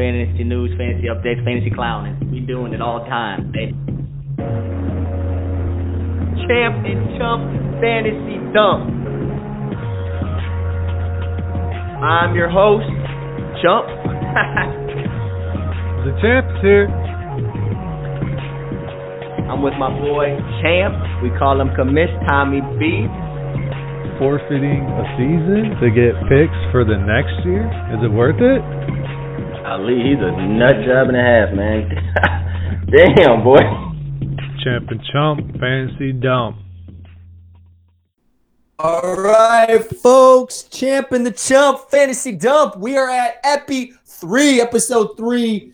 fantasy news, fantasy updates, fantasy clowning. We doing it all the time, baby. Champ and Chump Fantasy Dump. I'm your host, Chump. the champ's here. I'm with my boy Champ. We call him Commiss Tommy B. Forfeiting a season to get picks for the next year? Is it worth it? Ali, he's a nut job and a half, man. Damn, boy. Champ and Chump Fantasy Dump. All right, folks. Champ and the Chump Fantasy Dump. We are at Epi 3, episode 3,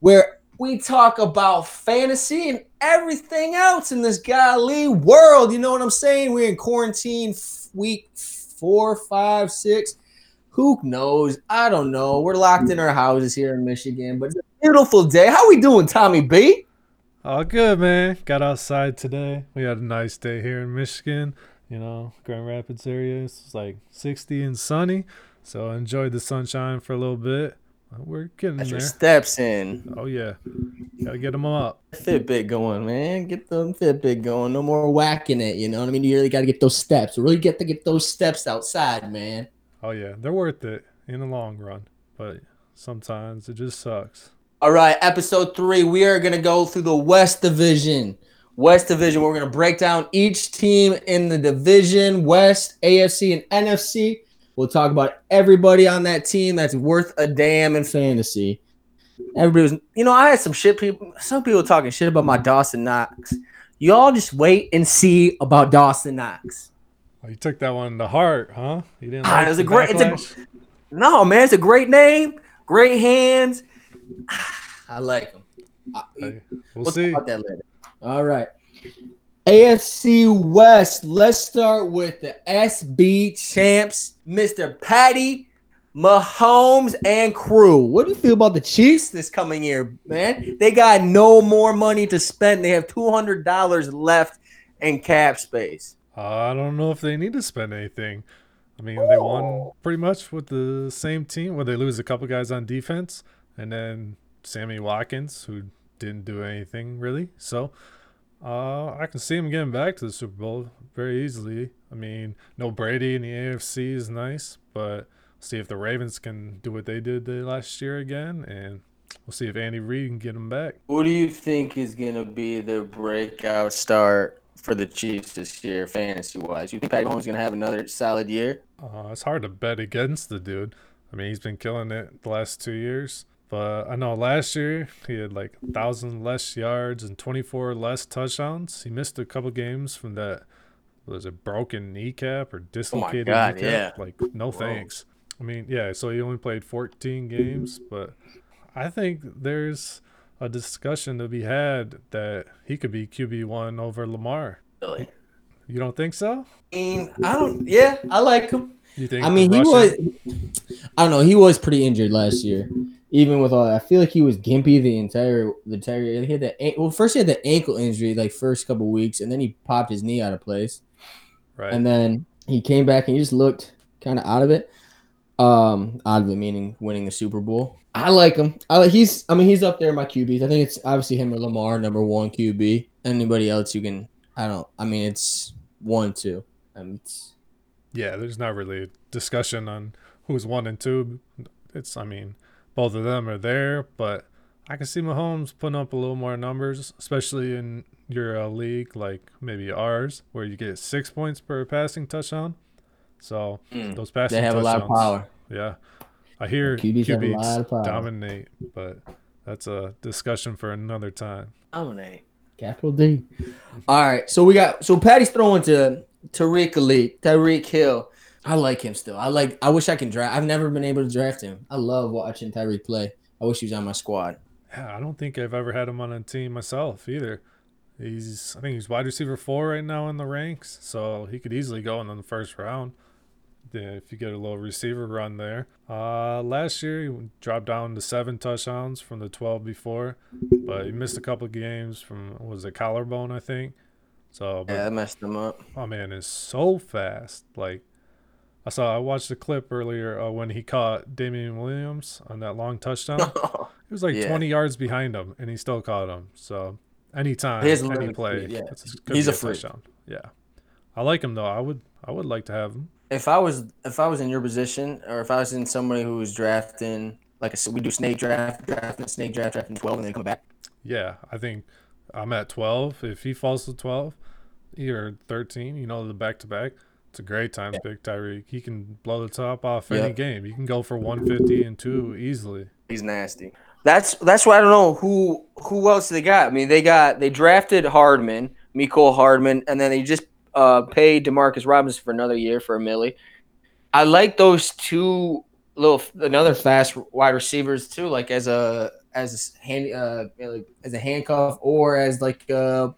where we talk about fantasy and everything else in this golly world. You know what I'm saying? We're in quarantine week four, five, six. Who knows? I don't know. We're locked in our houses here in Michigan, but it's a beautiful day. How we doing, Tommy B? All good, man. Got outside today. We had a nice day here in Michigan you know, Grand Rapids area. It's like 60 and sunny. So I enjoyed the sunshine for a little bit. We're getting That's there. your steps in. Oh yeah, gotta get them up. Fitbit going, man. Get the Fitbit going. No more whacking it. You know what I mean? You really got to get those steps. Really get to get those steps outside, man. Oh yeah, they're worth it in the long run, but sometimes it just sucks. All right, episode three. We are gonna go through the West Division. West Division. We're to break down each team in the division, West, AFC, and NFC. We'll talk about everybody on that team that's worth a damn in fantasy. Everybody was, you know, I had some shit people, some people talking shit about my Dawson Knox. Y'all just wait and see about Dawson Knox. Oh, you took that one to heart, huh? You didn't. Ah, like it was a great. It's a, no, man, it's a great name, great hands. I like him. Hey, we'll, we'll see. about that later. All right. AFC West. Let's start with the SB champs, Mr. Patty Mahomes and crew. What do you feel about the Chiefs this coming year, man? They got no more money to spend. They have $200 left in cap space. I don't know if they need to spend anything. I mean, they won pretty much with the same team where they lose a couple guys on defense and then Sammy Watkins, who didn't do anything really. So uh, I can see him getting back to the Super Bowl very easily. I mean, no Brady in the AFC is nice, but see if the Ravens can do what they did last year again, and we'll see if Andy Reid can get them back. What do you think is going to be the breakout start for the Chiefs this year, fantasy wise? You think Pat Mahomes going to have another solid year? Uh, it's hard to bet against the dude. I mean, he's been killing it the last two years. But I know last year he had like a thousand less yards and 24 less touchdowns. He missed a couple games from that was it broken kneecap or dislocated oh God, kneecap? Yeah. Like no Whoa. thanks. I mean, yeah, so he only played 14 games, but I think there's a discussion to be had that he could be QB1 over Lamar. Really? You don't think so? I mean, I don't yeah, I like him. You think I mean, he was I don't know, he was pretty injured last year even with all that, I feel like he was gimpy the entire the entire year. He had that well, first he had the ankle injury like first couple weeks, and then he popped his knee out of place. Right. And then he came back and he just looked kind of out of it. Um, out of it meaning winning the Super Bowl. I like him. I like he's. I mean, he's up there in my QBs. I think it's obviously him or Lamar, number one QB. Anybody else you can. I don't. I mean, it's one, two. I mean, it's, yeah, there's not really a discussion on who's one and two. It's. I mean both of them are there, but I can see Mahomes putting up a little more numbers, especially in your uh, league like maybe ours, where you get six points per passing touchdown. So mm, those passing they have a lot of power. Yeah, I hear QBs, QBs dominate, but that's a discussion for another time. Dominate, capital D. All right, so we got so Patty's throwing to Tariq Ali, Tyreek Hill. I like him still. I like. I wish I can draft. I've never been able to draft him. I love watching Tyreek play. I wish he was on my squad. Yeah, I don't think I've ever had him on a team myself either. He's, I think he's wide receiver four right now in the ranks, so he could easily go in the first round. Yeah, if you get a little receiver run there. Uh, last year he dropped down to seven touchdowns from the twelve before, but he missed a couple games from was it collarbone I think. So yeah, that messed him up. Oh man, is so fast. Like I saw I watched the clip earlier uh, when he caught Damien Williams on that long touchdown. He was like Yeah. 20 yards behind him, and he still caught him. So anytime, any play, yeah. He's be a freak. touchdown. Yeah, I like him though. I would I would like to have him. If I was if I was in your position, or if I was in somebody who was drafting, like I said, we do snake draft, drafting snake draft, drafting twelve, and then come back. Yeah, I think I'm at 12. If he falls to 12, or 13, you know, the back to back, it's a great time to pick Tyreek. He can blow the top off any Yeah. game. You can go for 150 and two easily. He's nasty. That's that's why I don't know who who else they got. I mean, they got they drafted Hardman, Mecole Hardman, and then they just uh, paid Demarcus Robinson for another year for a milli. I like those two little another fast wide receivers too, like as a as a hand uh as a handcuff or as like a,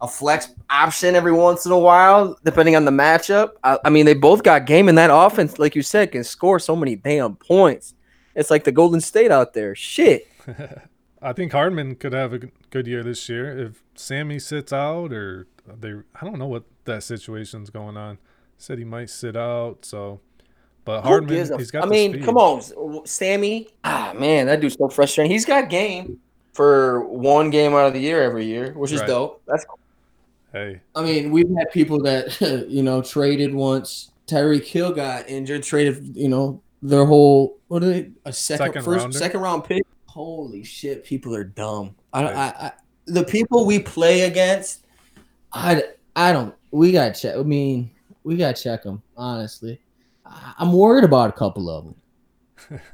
a flex option every once in a while, depending on the matchup. I, I mean, they both got game in that offense, like you said, can score so many damn points. It's like the Golden State out there. Shit. I think Hardman could have a good year this year if Sammy sits out or they. I don't know what that situation's going on. Said he might sit out, so. But Who Hardman, a- he's got. I the mean, speed. come on, Sammy. Ah, man, that dude's so frustrating. He's got game for one game out of the year every year, which is Right. dope. That's. Hey, I mean, we've had people that you know traded once. Tyreek Hill got injured, traded. You know their whole what are they a second, Second first rounder. second round pick. Holy shit, people are dumb. I, Right. I, I the people we play against, I I don't. We got check. I mean, we got to check them. Honestly, I- I'm worried about a couple of them.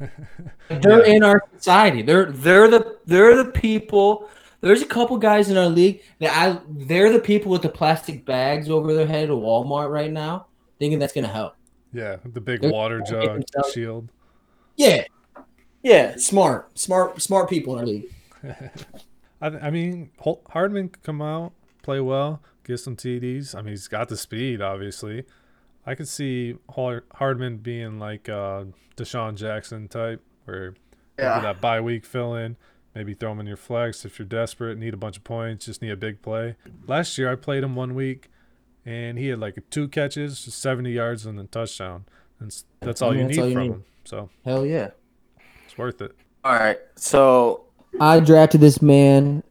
They're Yeah. in our society. They're they're the they're the people. There's a couple guys in our league that I they're the people with the plastic bags over their head at Walmart right now, thinking that's gonna help. yeah, the big They're water trying to get jug shield. Yeah, yeah, smart, smart, smart people in our league. I, I mean, Hardman could come out, play well, get some TDs. I mean, he's got the speed, obviously. I could see Hardman being like uh, DeSean Jackson type, where yeah. that bye week fill in, maybe throw him in your flex if you're desperate, need a bunch of points, just need a big play. Last year, I played him one week, and he had like two catches, 70 yards, and a touchdown. And that's all I mean, you that's need all you from need. him. So Hell yeah. it's worth it. All right, so I drafted this man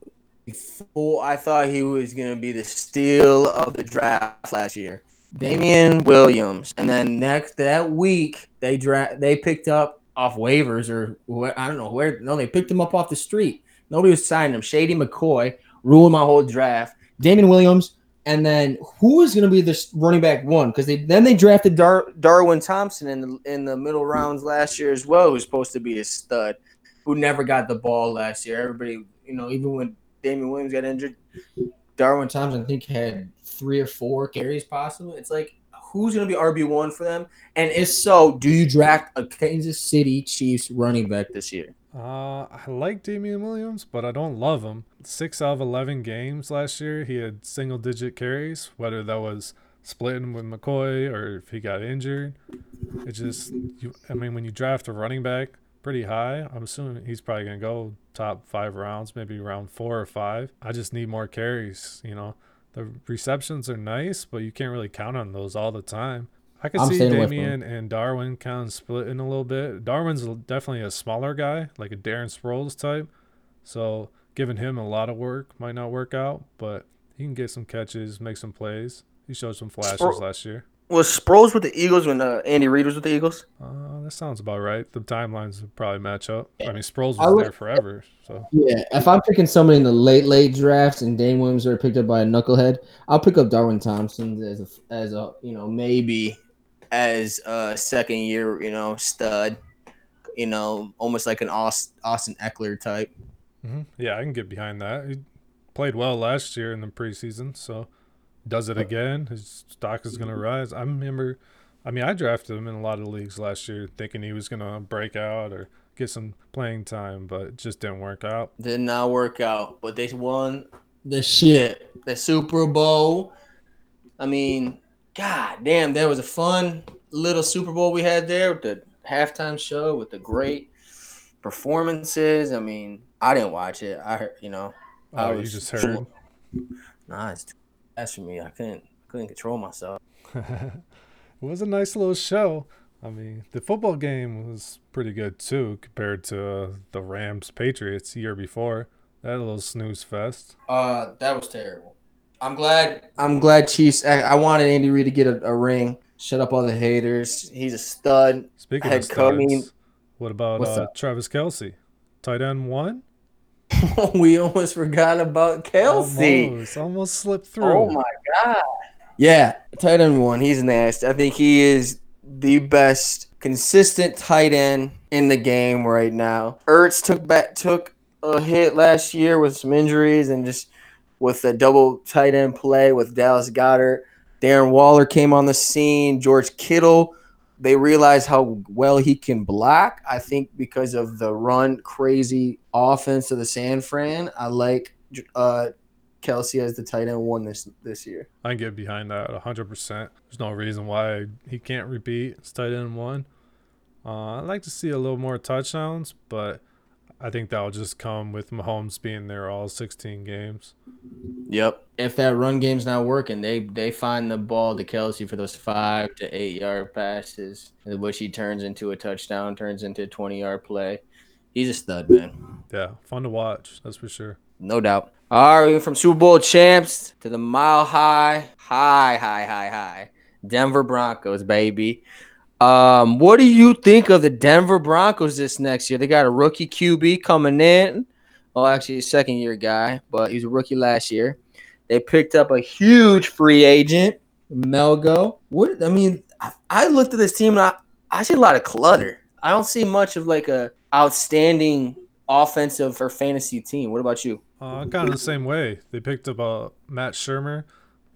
before I thought he was gonna be the steal of the draft last year. Damien Williams, and then next that week they draft they picked up off waivers or where, I don't know where. No, they picked him up off the street. Nobody was signing him. Shady McCoy ruined my whole draft. Damien Williams, and then who is going to be this running back one? Because they then they drafted Dar- Darwin Thompson in the in the middle rounds last year as well, who's supposed to be a stud, who never got the ball last year. Everybody, you know, even when Damien Williams got injured, Darwin Thompson I think had three or four carries possible. It's like who's going to be RB one for them? And if so, do you draft a Kansas City Chiefs running back this year? Uh, I like Damien Williams, but I don't love him. Six out of 11 games last year, he had single digit carries, whether that was splitting with McCoy or if he got injured. It just, you, I mean, when you draft a running back pretty high, I'm assuming he's probably going to go top five rounds, maybe round four or five. I just need more carries, you know. The receptions are nice, but you can't really count on those all the time. I can I'm see staying Damien and Darwin kind of splitting a little bit. Darwin's definitely a smaller guy, like a Darren Sproles type. So giving him a lot of work might not work out, but he can get some catches, make some plays. He showed some flashes Spro- last year. Was Sproles with the Eagles when uh, Andy Reid was with the Eagles? Uh, that sounds about right. The timelines would probably match up. I mean, Sproles was would- there forever, so Yeah, if I'm picking somebody in the late late drafts and Dane Williams are picked up by a knucklehead, I'll pick up Darwin Thompson as a as a you know maybe as a second year you know stud, you know almost like an Aust- Austin Ekeler type. hmm yeah, I can get behind that. He played well last year in the preseason, so does it uh, again. His stock is gonna rise. I remember, I mean, I drafted him in a lot of leagues last year, thinking he was gonna break out or get some playing time, but it just didn't work out. Did not work out, but they won the shit, the Super Bowl. I mean, god damn, that was a fun little Super Bowl we had there with the halftime show with the great performances. I mean, I didn't watch it. I heard, you know, I Oh, you was just heard. Nah, it's too fast for me. I couldn't couldn't control myself. it was a nice little show. I mean, the football game was pretty good too compared to uh, the Rams Patriots year before. That little snooze fest. Uh, that was terrible. I'm glad. I'm glad Chiefs. I, I wanted Andy Reid to get a, a ring. Shut up all the haters. He's a stud. Speaking Head of studs, mean- what about uh. Travis Kelce? Tight end one? we almost forgot about Kelce. Almost, almost slipped through. Oh my god. Yeah, tight end one. He's nasty. I think he is the best consistent tight end in the game right now. Ertz took back took a hit last year with some injuries and just with a double tight end play with Dallas Goedert. Darren Waller came on the scene. George Kittle. They realize how well he can block. I think because of the run crazy offense of the San Fran. I like uh, Kelce as the tight end one this this year. I can get behind that 100%. There's no reason why he can't repeat as tight end one. Uh, I'd like to see a little more touchdowns, but I think that'll just come with Mahomes being there all 16 games. Yep. If that run game's not working, they they find the ball to Kelce for those five to eight yard passes, which he turns into a touchdown, turns into a twenty yard play. He's a stud, man. Yeah, fun to watch, that's for sure. No doubt. All right, we went from Super Bowl champs to the mile high, high, high, high, high. Denver Broncos, baby. Um, what do you think of the Denver Broncos this next year? They got a rookie QB coming in. Well, actually, a second year guy, but he was a rookie last year. They picked up a huge free agent, Melgo. What I mean, I, looked at this team and I, I see a lot of clutter. I don't see much of like a outstanding offensive or fantasy team. What about you? Uh, kind of the same way. They picked up uh, Matt Shurmur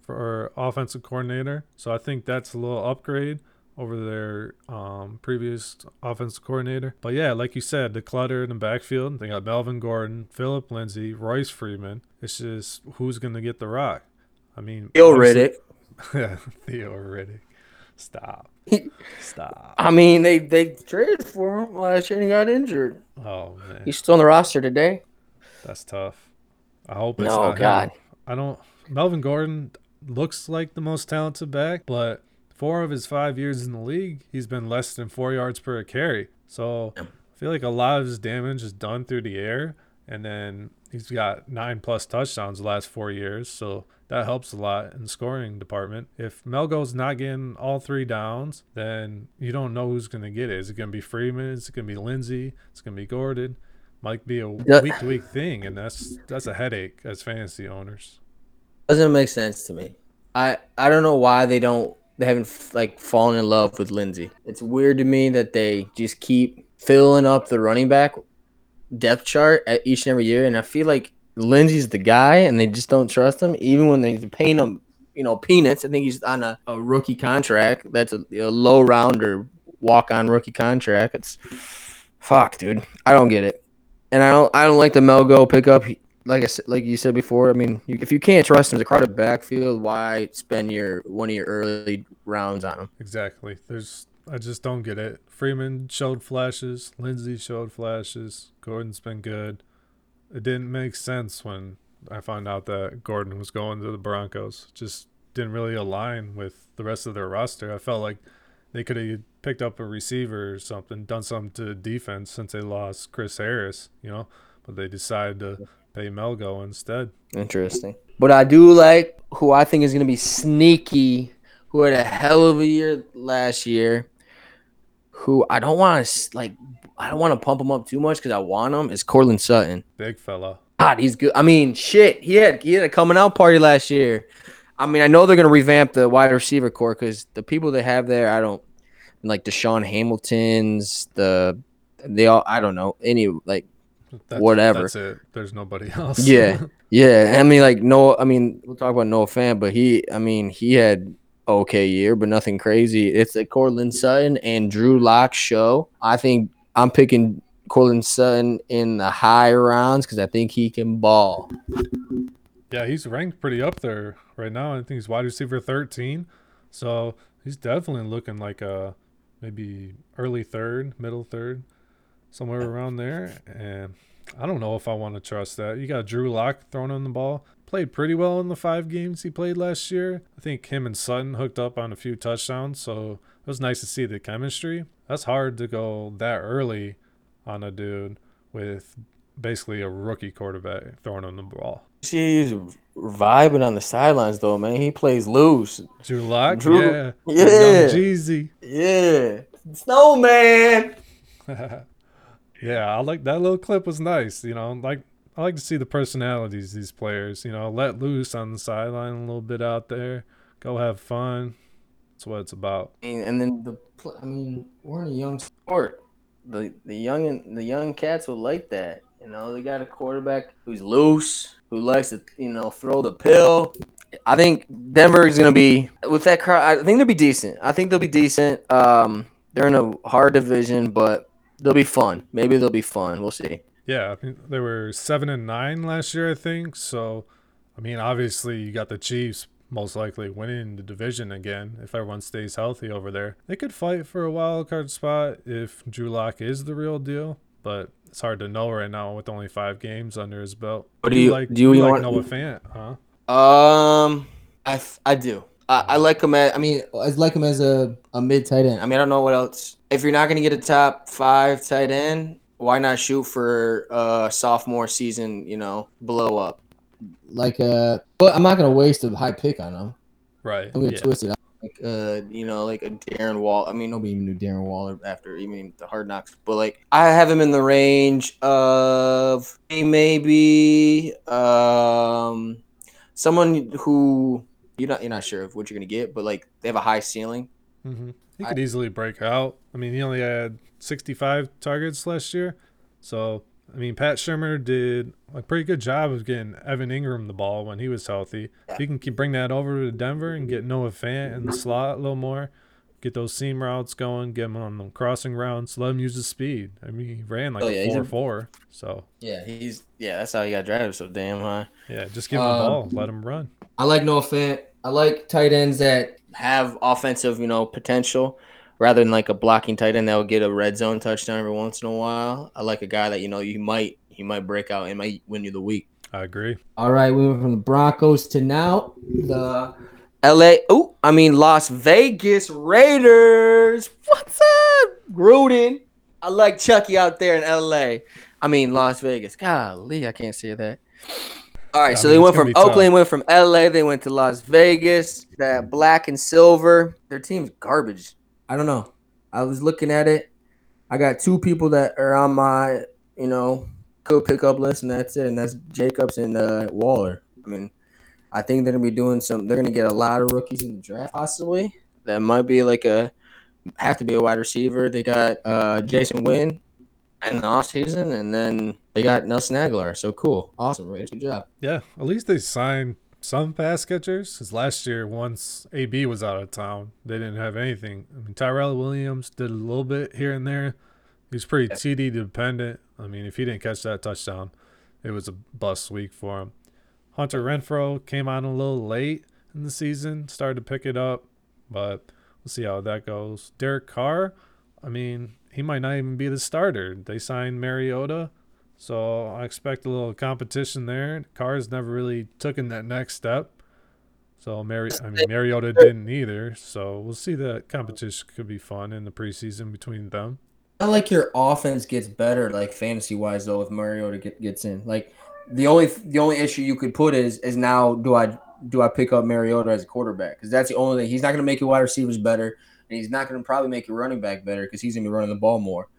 for offensive coordinator, so I think that's a little upgrade over their um, previous offensive coordinator. But yeah, like you said, the clutter in the backfield. They got Melvin Gordon, Phillip Lindsay, Royce Freeman. It's just who's going to get the rock. I mean, obviously- Riddick. Theo Riddick. Stop. Stop. I mean, they they traded for him last year and he got injured. Oh man, He's still on the roster today. that's tough. I hope it's No, not him. God. I don't. Melvin Gordon looks like the most talented back, but four of his five years in the league, he's been less than four yards per carry. So I feel like a lot of his damage is done through the air, and then he's got nine plus touchdowns the last four years. So that helps a lot in the scoring department. If Melgo's not getting all three downs, then you don't know who's going to get it. Is it going to be Freeman? Is it going to be Lindsay? It's going to be Gordon. Might be a week to week thing, and that's that's a headache as fantasy owners. Doesn't make sense to me. I I don't know why they don't they haven't like fallen in love with Lindsay. It's weird to me that they just keep filling up the running back depth chart at each and every year, and I feel like Lindsay's the guy, and they just don't trust him, even when they pay him, you know, peanuts. I think he's on a, a rookie contract. That's a, a low rounder walk on rookie contract. It's fuck, dude. I don't get it, and I don't I don't like the Melgo pickup. He- like I said, like you said before, I mean, you, if you can't trust him to crowded backfield, why spend your one of your early rounds on him? Exactly. There's I just don't get it. Freeman showed flashes, Lindsay showed flashes, Gordon's been good. It didn't make sense when I found out that Gordon was going to the Broncos. Just didn't really align with the rest of their roster. I felt like they could have picked up a receiver or something, done something to defense since they lost Chris Harris, you know, but they decided to pay Melgo instead. Interesting. But I do like who I think is going to be sneaky, who had a hell of a year last year. Who I don't want to like, I don't want to pump him up too much because I want him. Is Courtland Sutton? Big fella. God, he's good. I mean, shit, he had he had a coming out party last year. I mean, I know they're gonna revamp the wide receiver core because the people they have there, I don't like DaeSean Hamilton's the they all I don't know any like That's, Whatever. That's it. There's nobody else. Yeah. yeah. I mean, like no, I mean we'll talk about Noah Fant, but he, I mean he had okay year, but nothing crazy. It's the Courtland Sutton and Drew Lock show. I think I'm picking Courtland Sutton in the high rounds because I think he can ball. Yeah, he's ranked pretty up there right now. I think he's wide receiver 13. So he's definitely looking like a maybe early third, middle third, somewhere around there. And I don't know if I want to trust that. You got Drew Lock throwing on the ball. played pretty well in the five games he played last year. I think him and Sutton hooked up on a few touchdowns, so it was nice to see the chemistry. That's hard to go that early on a dude with basically a rookie quarterback throwing on the ball. She's vibing on the sidelines though, man. He plays loose. Drew Lock, Drew- yeah, yeah. Young Jeezy. Yeah. Snowman. yeah, I like that little clip was nice. You know, like I like to see the personalities these players. You know, let loose on the sideline a little bit out there. Go have fun. That's what it's about. And, and then the I mean, we're in a young sport. The the young the young cats will like that. You know, they got a quarterback who's loose, who likes to you know throw the pill. I think Denver is gonna be with that crowd. I think they'll be decent. I think they'll be decent. Um, they're in a hard division, but they'll be fun. Maybe they'll be fun. We'll see. Yeah, I think they were seven and nine last year. I think so. I mean, obviously, you got the Chiefs most likely winning the division again if everyone stays healthy over there. They could fight for a wild card spot if Drew Lock is the real deal, but it's hard to know right now with only five games under his belt. What do you- like? do you like want- Noah Fant? Huh? Um, I, I do. I, I like him as I mean I like him as a, a mid tight end. I mean I don't know what else. If you're not gonna get a top five tight end, why not shoot for a sophomore season? You know, blow up. Like uh, but I'm not gonna waste a high pick on him. Right. I'm gonna Yeah. twist it. Like uh, you know, like a Darren Wall. I mean, nobody even knew Darren Waller after even the Hard Knocks. But like, I have him in the range of maybe um someone who you're not you're not sure of what you're gonna get, but like they have a high ceiling. hmm He I- could easily break out. I mean, he only had 65 targets last year. So, I mean, Pat Shurmur did a pretty good job of getting Evan Engram the ball when he was healthy. If he can keep bring that over to Denver and get Noah Fant in the slot a little more, get those seam routes going, get him on the crossing routes, let him use his speed. I mean, he ran like Oh, yeah, a he's a- 4 4. So, Yeah, he's yeah. That's how he got drafted so damn high. yeah, just give him the Um, ball, let him run. I like Noah Fant. I like tight ends that have offensive, you know, potential rather than like a blocking tight end that will get a red zone touchdown every once in a while. I like a guy that, you know, you might he might break out and might win you the week. I agree. All right, we went from the Broncos to now the LA oh, I mean Las Vegas Raiders. What's up? Gruden. I like Chucky out there in LA. I mean Las Vegas. Golly, I can't say that. All right, I so mean, they went from be tough. Oakland, went from LA, they went to Las Vegas. That black and silver, their team's garbage. I don't know. I was looking at it. I got two people that are on my, you know, could pick up list, and that's it. And that's Jacobs and uh, Waller. I mean, I think they're gonna be doing some. They're gonna get a lot of rookies in the draft, possibly. That might be like a have to be a wide receiver. They got uh, Jason Witten in the offseason, and then they got Nelson Agholor. So cool, awesome, Raiders, good job. Yeah, at least they signed some pass catchers. Because last year, once AB was out of town, they didn't have anything. I mean, Tyrell Williams did a little bit here and there. He's pretty TD dependent. I mean, if he didn't catch that touchdown, it was a bust week for him. Hunter Renfrow came on a little late in the season, started to pick it up, but we'll see how that goes. Derek Carr, I mean, he might not even be the starter. They signed Mariota. So I expect a little competition there. Carr's never really took in that next step. So Mari- I mean Mariota didn't either. So we'll see The competition could be fun in the preseason between them. I like your offense gets better, like fantasy wise, though, if Mariota get, gets in. Like the only the only issue you could put is is now do I do I pick up Mariota as a quarterback? Because that's the only thing. He's not going to make your wide receivers better, and he's not going to probably make your running back better because he's going to be running the ball more.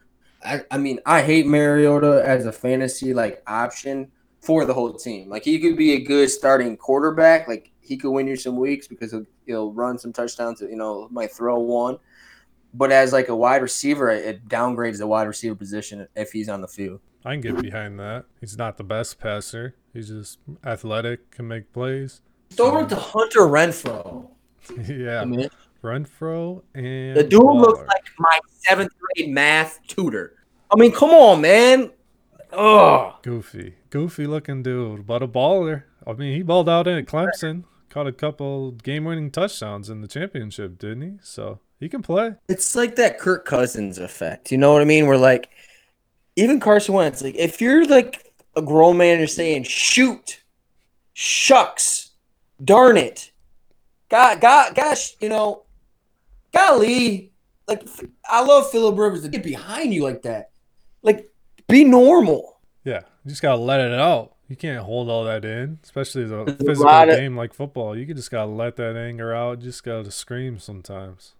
I, I mean, I hate Mariota as a fantasy like option for the whole team. Like he could be a good starting quarterback. Like he could win you some weeks because he'll, he'll run some touchdowns. You know, might throw one. But as like a wide receiver, it downgrades the wide receiver position if he's on the field. I can get behind that. He's not the best passer. He's just athletic, can make plays. Throw it to um, Hunter Renfrow. yeah, I mean, Renfrow and the dude looks like my seventh grade math tutor. I mean, come on, man. Oh, Goofy, goofy looking dude, but a baller. I mean, he balled out at Clemson, caught a couple game-winning touchdowns in the championship, didn't he? So he can play. it's like that Kirk Cousins effect. You know what I mean? Where like, even Carson Wentz, like if you're like a grown man, you're saying shoot, shucks, darn it, God, God, gosh, you know, golly, like I love Philip Rivers to get behind you like that, like be normal. Yeah, you just gotta let it out. You can't hold all that in, especially the There's a physical of- game like football. You just gotta let that anger out. You just gotta scream sometimes.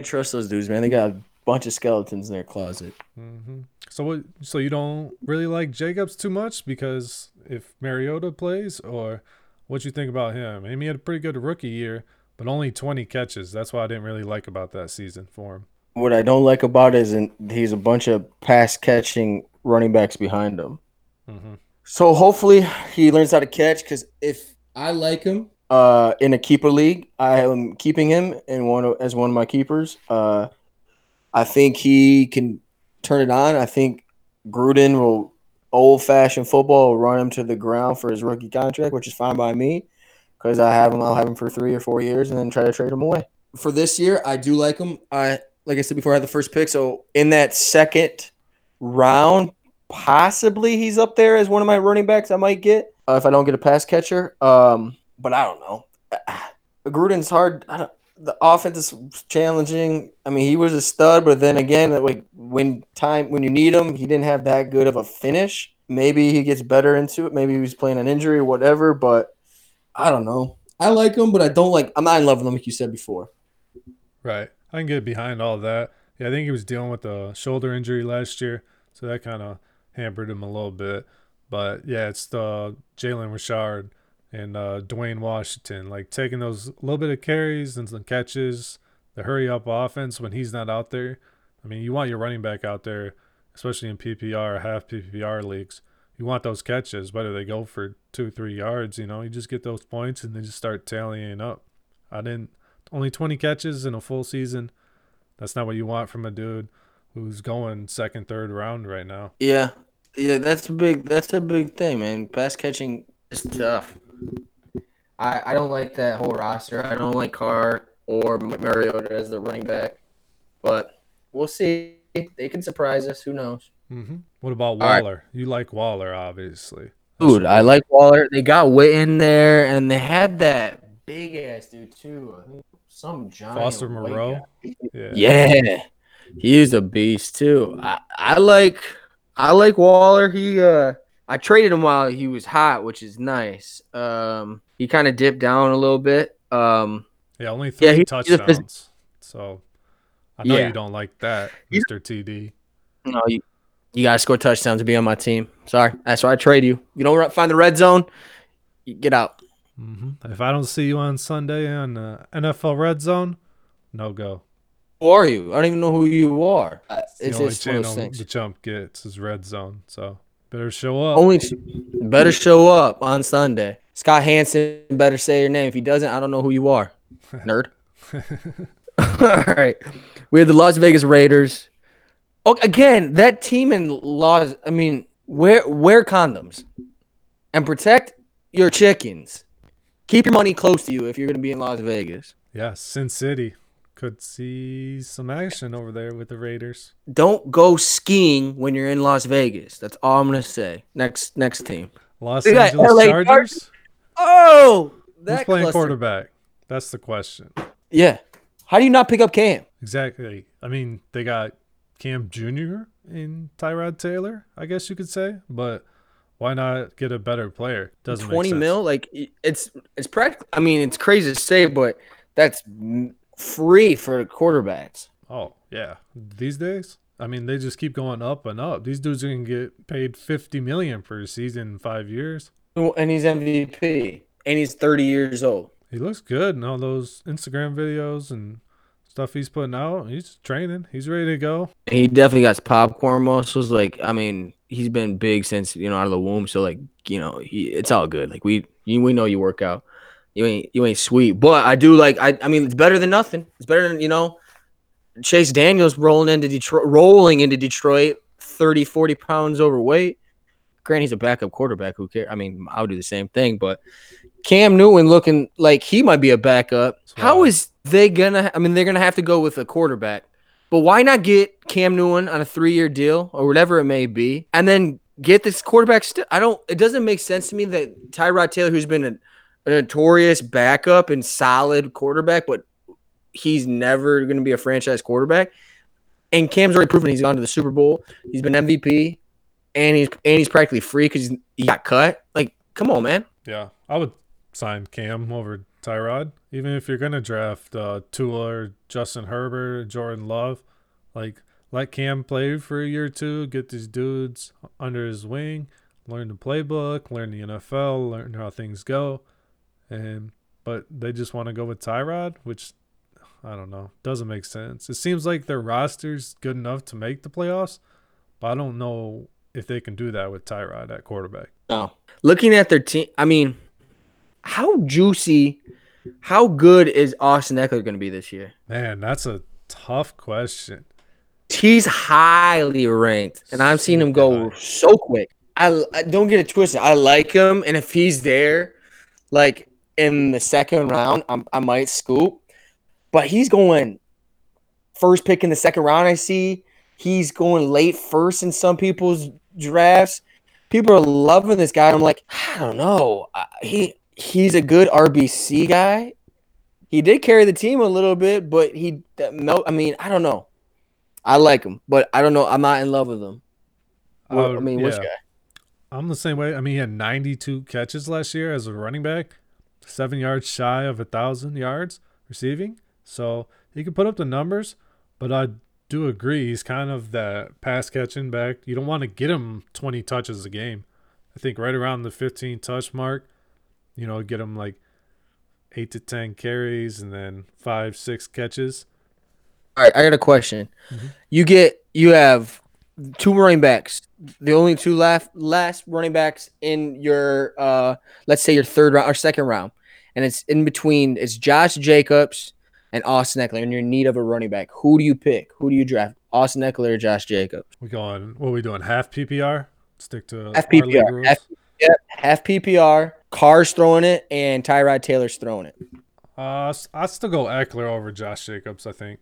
I trust those dudes, man. They got a bunch of skeletons in their closet. Mm-hmm. So what? So you don't really like Jacobs too much because if Mariota plays, or what you think about him? I mean, he had a pretty good rookie year, but only 20 catches. That's what I didn't really like about that season for him. What I don't like about it is he's a bunch of pass catching running backs behind him. hmm So hopefully he learns how to catch. Because if I like him uh, in a keeper league, I am keeping him in one of, as one of my keepers. Uh, I think he can turn it on. I think Gruden will old fashioned football will run him to the ground for his rookie contract, which is fine by me because I have him. I'll have him for three or four years and then try to trade him away. For this year, I do like him. I like I said before, I had the first pick. So in that second round, possibly he's up there as one of my running backs I might get uh, if I don't get a pass catcher. Um, but I don't know. Gruden's hard. I don't, the offense is challenging. I mean, he was a stud, but then again, like when time when you need him, he didn't have that good of a finish. Maybe he gets better into it. Maybe he was playing an injury or whatever. But I don't know. I like him, but I don't like. I'm not in love with him, like you said before. Right. I can get behind all that. Yeah, I think he was dealing with a shoulder injury last year, so that kind of hampered him a little bit. But yeah, it's the Jalen Richard and uh, Dwayne Washington, like taking those little bit of carries and some catches, the hurry up offense when he's not out there. I mean, you want your running back out there, especially in PPR half PPR leagues. You want those catches, whether they go for two, three yards. You know, you just get those points and they just start tallying up. I didn't only 20 catches in a full season. That's not what you want from a dude who's going second, third round right now. Yeah, yeah, that's a big. That's a big thing, man. Pass catching is tough. I I don't like that whole roster. I don't like Carr or Mariota as the running back, but we'll see. They can surprise us. Who knows? Hmm What about right. Waller? You like Waller, obviously. Dude, I like Waller. They got Witt in there, and they had that big ass dude too. Some giant Foster Moreau. Yeah. Yeah, he's a beast too. I, I like I like Waller. He uh I traded him while he was hot, which is nice. Um he kind of dipped down a little bit. Um Yeah, only three Yeah, he- he's a phys- touchdowns. so I know Yeah. you don't like that, Mr. TD. No, you, you gotta score touchdowns to be on my team. Sorry, that's why I trade you. You don't find the red zone, you get out. hmm If I don't see you on Sunday on the NFL Red Zone, no go. Who are you? I don't even know who you are. Uh, It's It's the only just one those channel things. the chump gets is Red Zone. So better show up. Only better show up on Sunday. Scott Hanson better say your name. If he doesn't, I don't know who you are. Nerd. All right. We have the Las Vegas Raiders. Oh, again, that team in Las I mean, wear wear condoms and protect your chickens. Keep your money close to you if you're gonna be in Las Vegas. yeah, Sin City could see some action over there with the Raiders. Don't go skiing when you're in Las Vegas. That's all I'm gonna say. Next next team. Los We Angeles LA Chargers. Oh, Who's playing quarterback? That's the question. Yeah. How do you not pick up Cam? Exactly. I mean, they got Cam Jr. in Tyrod Taylor, I guess you could say, but why not get a better player? Doesn't Twenty make sense. mil, like it's it's practical. I mean, it's crazy to say, but that's free for quarterbacks. Oh yeah, these days. I mean, they just keep going up and up. These dudes are gonna get paid fifty million per season in five years. And he's MVP, and he's thirty years old. He looks good in all those Instagram videos and stuff he's putting out. He's training. He's ready to go. He definitely got popcorn muscles. Like, I mean, he's been big since you know out of the womb. So like, you know, he, it's all good. Like we you, we know you work out. You ain't you ain't sweet, but I do like. I I mean, it's better than nothing. It's better than you know. Chase Daniels rolling into Detroit, rolling into Detroit, 30, 40 pounds overweight. Grant, he's a backup quarterback. Who cares? I mean, I would do the same thing, but Cam Newton looking like he might be a backup. How is they gonna? I mean, they're gonna have to go with a quarterback. But why not get Cam Newton on a three-year deal or whatever it may be, and then get this quarterback. St- I don't. It doesn't make sense to me that Tyrod Taylor, who's been a, a notorious backup and solid quarterback, but he's never going to be a franchise quarterback. And Cam's already proven he's gone to the Super Bowl. He's been MVP, and he's and he's practically free because he got cut. Like, come on, man. Yeah, I would sign Cam over Tyrod, even if you're gonna draft uh, Tua or Justin Herbert, or Jordan Love. Like, let Cam play for a year or two, get these dudes under his wing, learn the playbook, learn the NFL, learn how things go, and but they just want to go with Tyrod, which I don't know. Doesn't make sense. It seems like their roster's good enough to make the playoffs, but I don't know if they can do that with Tyrod at quarterback. No. Looking at their team, I mean, how juicy, how good is Austin Ekeler going to be this year? Man, that's a tough question. He's highly ranked, and I've seen him go so quick. I, I don't get it twisted. I like him, and if he's there, like in the second round, I'm, I might scoop but he's going first pick in the second round. I see he's going late first in some people's drafts. People are loving this guy. I'm like, I don't know. He he's a good RBC guy. He did carry the team a little bit, but he no. I mean, I don't know. I like him, but I don't know. I'm not in love with him. Uh, I mean, yeah. which guy? I'm the same way. I mean, he had 92 catches last year as a running back, seven yards shy of a thousand yards receiving. So he can put up the numbers, but I do agree he's kind of that pass catching back. You don't want to get him 20 touches a game. I think right around the 15 touch mark, you know, get him like eight to 10 carries and then five, six catches. All right, I got a question. Mm-hmm. You get you have two running backs, the only two last last running backs in your uh let's say your third round or second round, and it's in between. It's Josh Jacobs and Austin Ekeler, and you're in need of a running back, who do you pick? Who do you draft? Austin Ekeler or Josh Jacobs? We going? What are we doing? Half PPR? Stick to half PPR. Half, yep, half PPR. Carr's throwing it, and Tyrod Taylor's throwing it. Uh, I still go Ekeler over Josh Jacobs. I think.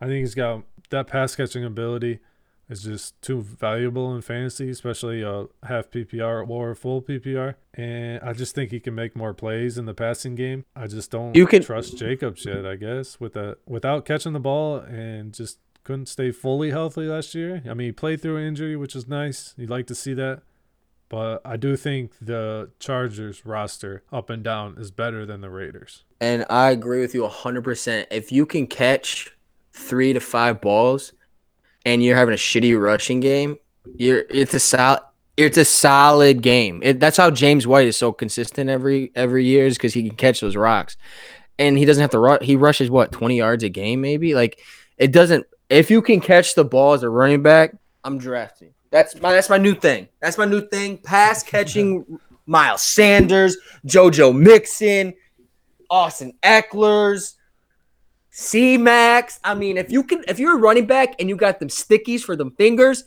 I think he's got that pass catching ability is just too valuable in fantasy, especially uh, half PPR or full PPR. And I just think he can make more plays in the passing game. I just don't you can, trust Jacobs yet. I guess with the without catching the ball and just couldn't stay fully healthy last year. I mean, he played through an injury, which is nice. You'd like to see that. But I do think the Chargers roster up and down is better than the Raiders. And I agree with you 100%. If you can catch three to five balls, and you're having a shitty rushing game, you're it's a solid it's a solid game. It, that's how James White is so consistent every every year is because he can catch those rocks, and he doesn't have to rush. He rushes what twenty yards a game, maybe. Like it doesn't. If you can catch the ball as a running back, I'm drafting. That's my that's my new thing. That's my new thing. Pass catching. Miles Sanders, JoJo Mixon, Austin Ekeler's, C Max. I mean, if you can, if you're a running back and you got them stickies for them fingers,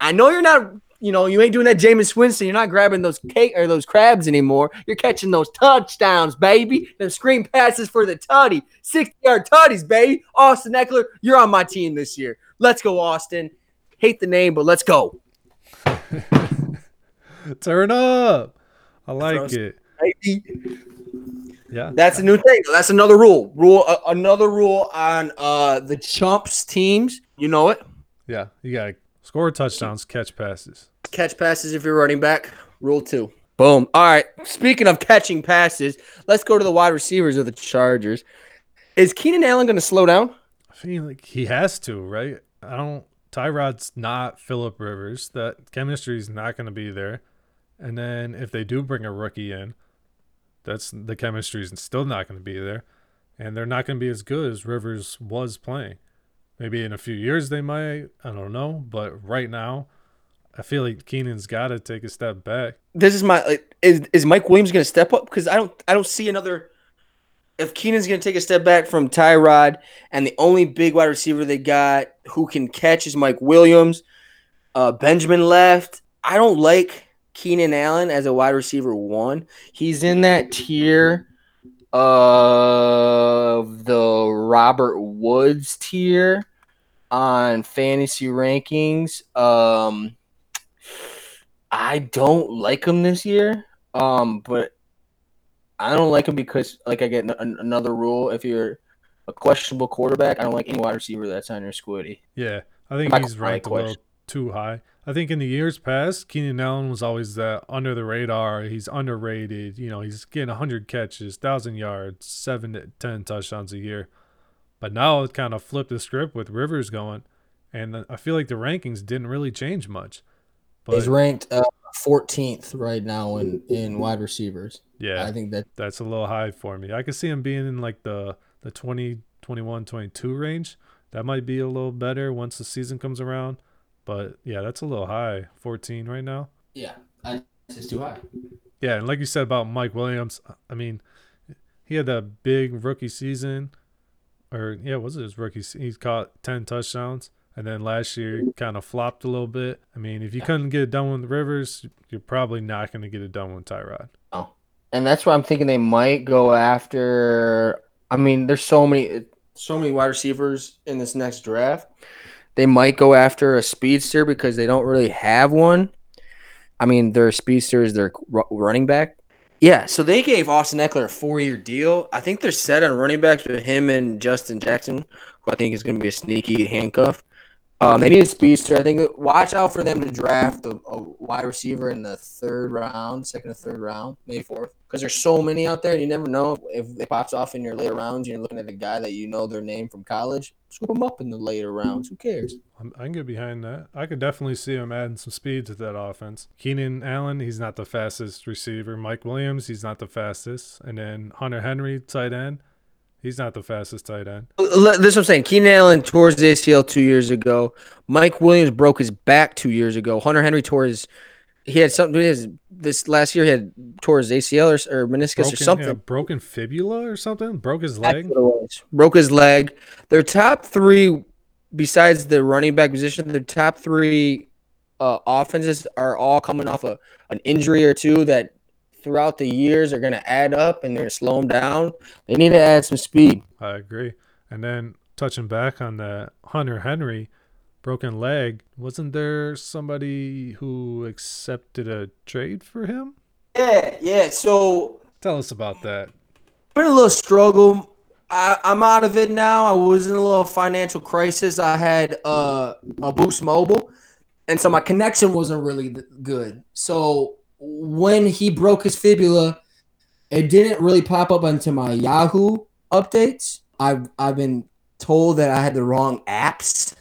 I know you're not, you know, you ain't doing that Jameis Winston. You're not grabbing those cake or those crabs anymore. You're catching those touchdowns, baby. The screen passes for the tutty, 60 yard tutties, baby. Austin Ekeler, you're on my team this year. Let's go, Austin. Hate the name, but let's go. Turn up. I like it. Yeah, that's a new thing. That's another rule. Rule uh, another rule on uh the chumps teams. You know it. Yeah, you got to score touchdowns, catch passes. Catch passes if you're running back. Rule two. Boom. All right. Speaking of catching passes, let's go to the wide receivers of the Chargers. Is Keenan Allen going to slow down? I feel like he has to, right? I don't. Tyrod's not Philip Rivers. That chemistry is not going to be there. And then if they do bring a rookie in, that's the chemistry is still not going to be there, and they're not going to be as good as Rivers was playing. Maybe in a few years they might. I don't know, but right now, I feel like Keenan's got to take a step back. This is my like, is is Mike Williams going to step up? Because I don't I don't see another. If Keenan's going to take a step back from Tyrod, and the only big wide receiver they got who can catch is Mike Williams, uh, Benjamin left. I don't like Keenan Allen as a wide receiver one. He's in that tier of the Robert Woods tier on fantasy rankings. Um, I don't like him this year. Um, but I don't like him because like I get an- another rule. If you're a questionable quarterback, I don't like any wide receiver that's on your squiddy. Yeah, I think he's ranked a little too high. I think in the years past, Keenan Allen was always that under the radar. He's underrated. You know, he's getting 100 catches, 1,000 yards, 7 to 10 touchdowns a year. But now it kind of flipped the script with Rivers going. And I feel like the rankings didn't really change much. But He's ranked uh, 14th right now in in wide receivers. yeah, I think that that's a little high for me. I could see him being in like the the 20, 21, 22 range. That might be a little better once the season comes around. But yeah, that's a little high. 14 right now. yeah, I, it's too high. Yeah, and like you said about Mike Williams, I mean, he had that big rookie season, or yeah, was it his rookie? se- He caught ten touchdowns, and then last year mm-hmm. kind of flopped a little bit. I mean, if you couldn't get it done with Rivers, you're probably not going to get it done with Tyrod. Oh, and that's why I'm thinking they might go after. I mean, there's so many, so many wide receivers in this next draft. They might go after a speedster because they don't really have one. I mean, their speedster is their running back. Yeah, so they gave Austin Ekeler a four-year deal. I think they're set on running backs with him and Justin Jackson, who I think is going to be a sneaky handcuff. Um, they need a speedster. I think watch out for them to draft a, a wide receiver in the third round, second or third round, maybe fourth, because there's so many out there. You never know if it pops off in your later rounds. You're looking at a guy that you know their name from college. Scoop them up in the later rounds. Who cares? I'm, I can get behind that. I could definitely see him adding some speed to that offense. Keenan Allen, he's not the fastest receiver. Mike Williams, he's not the fastest. And then Hunter Henry, tight end, he's not the fastest tight end. This is what I'm saying. Keenan Allen tore his ACL two years ago. Mike Williams broke his back two years ago. Hunter Henry tore his. He had something. His, this last year, he had tore his ACL or, or meniscus Broken, or something. yeah, broken fibula or something? Broke his leg? what it was. Broke his leg. Their top three, besides the running back position, their top three uh, offenses are all coming off a, an injury or two that throughout the years are going to add up and they're going to slow them down. They need to add some speed. I agree. And then touching back on that Hunter Henry broken leg, wasn't there somebody who accepted a trade for him? Yeah, yeah. So Tell us about that. been a little struggle. I, I'm out of it now. I was in a little financial crisis. I had uh, a Boost Mobile, and so my connection wasn't really good. So when he broke his fibula, it didn't really pop up onto my Yahoo updates. I've I've been told that I had the wrong apps.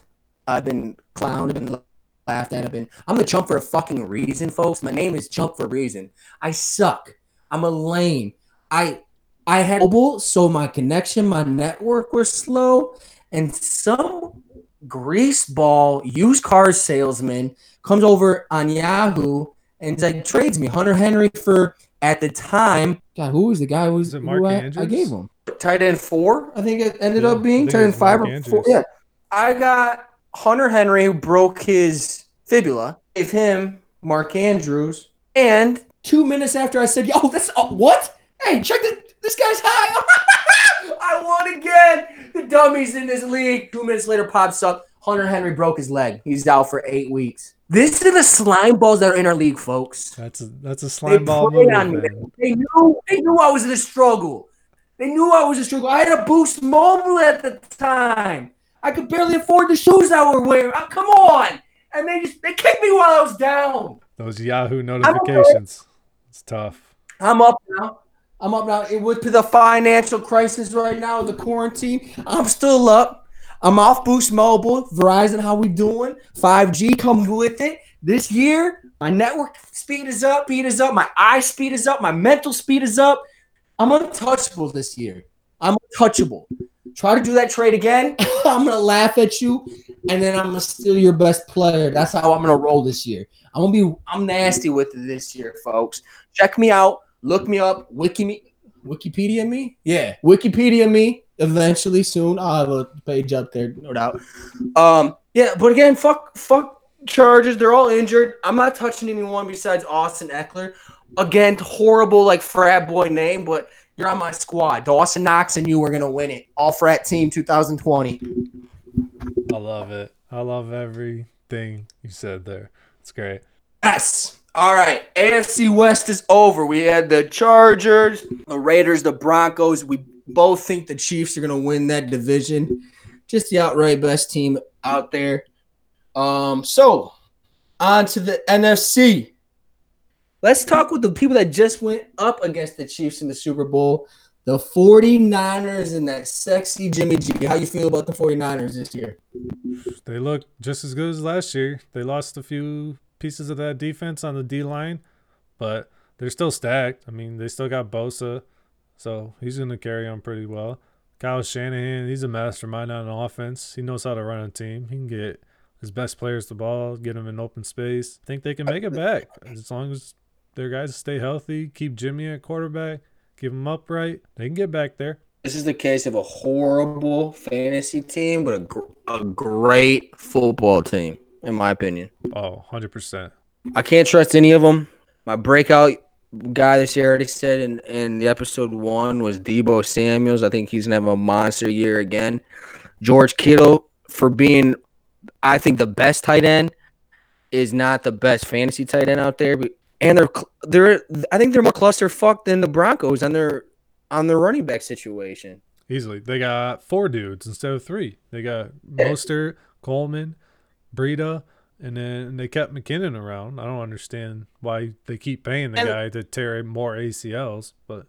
I've been clowned and laughed at. I've been I'm the chump for a fucking reason, folks. My name is Chump for a reason. I suck. I'm a lame. I I had mobile, so my connection, my network was slow, and some greaseball used car salesman comes over on Yahoo and he's like trades me Hunter Henry for at the time. God, who was the guy who was Is it who I, I gave him? Tight end four, I think it ended Yeah, up being tight end five Mark or four. Andrews. Yeah, I got Hunter Henry who broke his fibula. Gave him Mark Andrews, and two minutes after I said, "Yo, this oh, what? Hey, check this. This guy's high. I won again. The dummies in this league. Two minutes later, pops up. Hunter Henry broke his leg. He's out for eight weeks. This is the slime balls that are in our league, folks. That's a that's a They slime ball prey move. on me. They knew. They knew I was in a struggle. They knew I was in a struggle. I had a Boost Mobile at the time. I could barely afford the shoes I were wearing. Oh, come on. And they just they kicked me while I was down. Those Yahoo notifications. It's tough. I'm up now. I'm up now. It with the financial crisis right now, the quarantine. I'm still up. I'm off Boost Mobile. Verizon, how we doing? 5G comes with it. This year, my network speed is up, speed is up, my eye speed is up, my mental speed is up. I'm untouchable this year. I'm untouchable. Try to do that trade again. I'm gonna laugh at you, and then I'm gonna steal your best player. That's how I'm gonna roll this year. I'm gonna be I'm nasty with it this year, folks. Check me out. Look me up. Wiki me. Wikipedia me? Yeah. Wikipedia me. Eventually, soon. I'll have a page up there, no doubt. Um, yeah, but again, fuck fuck Chargers. They're all injured. I'm not touching anyone besides Austin Ekeler. Again, horrible like frat boy name, but you're on my squad. Dawson Knox and you are gonna win it. All frat team 2020. I love it. I love everything you said there. It's great. Yes. All right, AFC West is over. We had the Chargers, the Raiders, the Broncos. We both think the Chiefs are going to win that division. Just the outright best team out there. Um, so on to the NFC. Let's talk with the people that just went up against the Chiefs in the Super Bowl. The 49ers and that sexy Jimmy G. How you feel about the 49ers this year? They look just as good as last year. They lost a few pieces of that defense on the D line, but they're still stacked. I mean, they still got Bosa, so he's going to carry on pretty well. Kyle Shanahan, he's a mastermind on offense. He knows how to run a team. He can get his best players the ball, get them in open space. I think they can make it back as long as their guys stay healthy, keep Jimmy at quarterback, keep him upright. They can get back there. This is the case of a horrible fantasy team, but a, gr- a great football team, in my opinion. Oh, 100%. I can't trust any of them. My breakout guy this year already said in, in the episode one was Deebo Samuels. I think he's gonna have a monster year again. George Kittle for being, I think the best tight end is not the best fantasy tight end out there. But, and they're they're I think they're more cluster fucked than the Broncos on their on their running back situation. Easily. They got four dudes instead of three. They got Mostert, Coleman, Breida, and then they kept McKinnon around. I don't understand why they keep paying the And- guy to tear more ACLs, but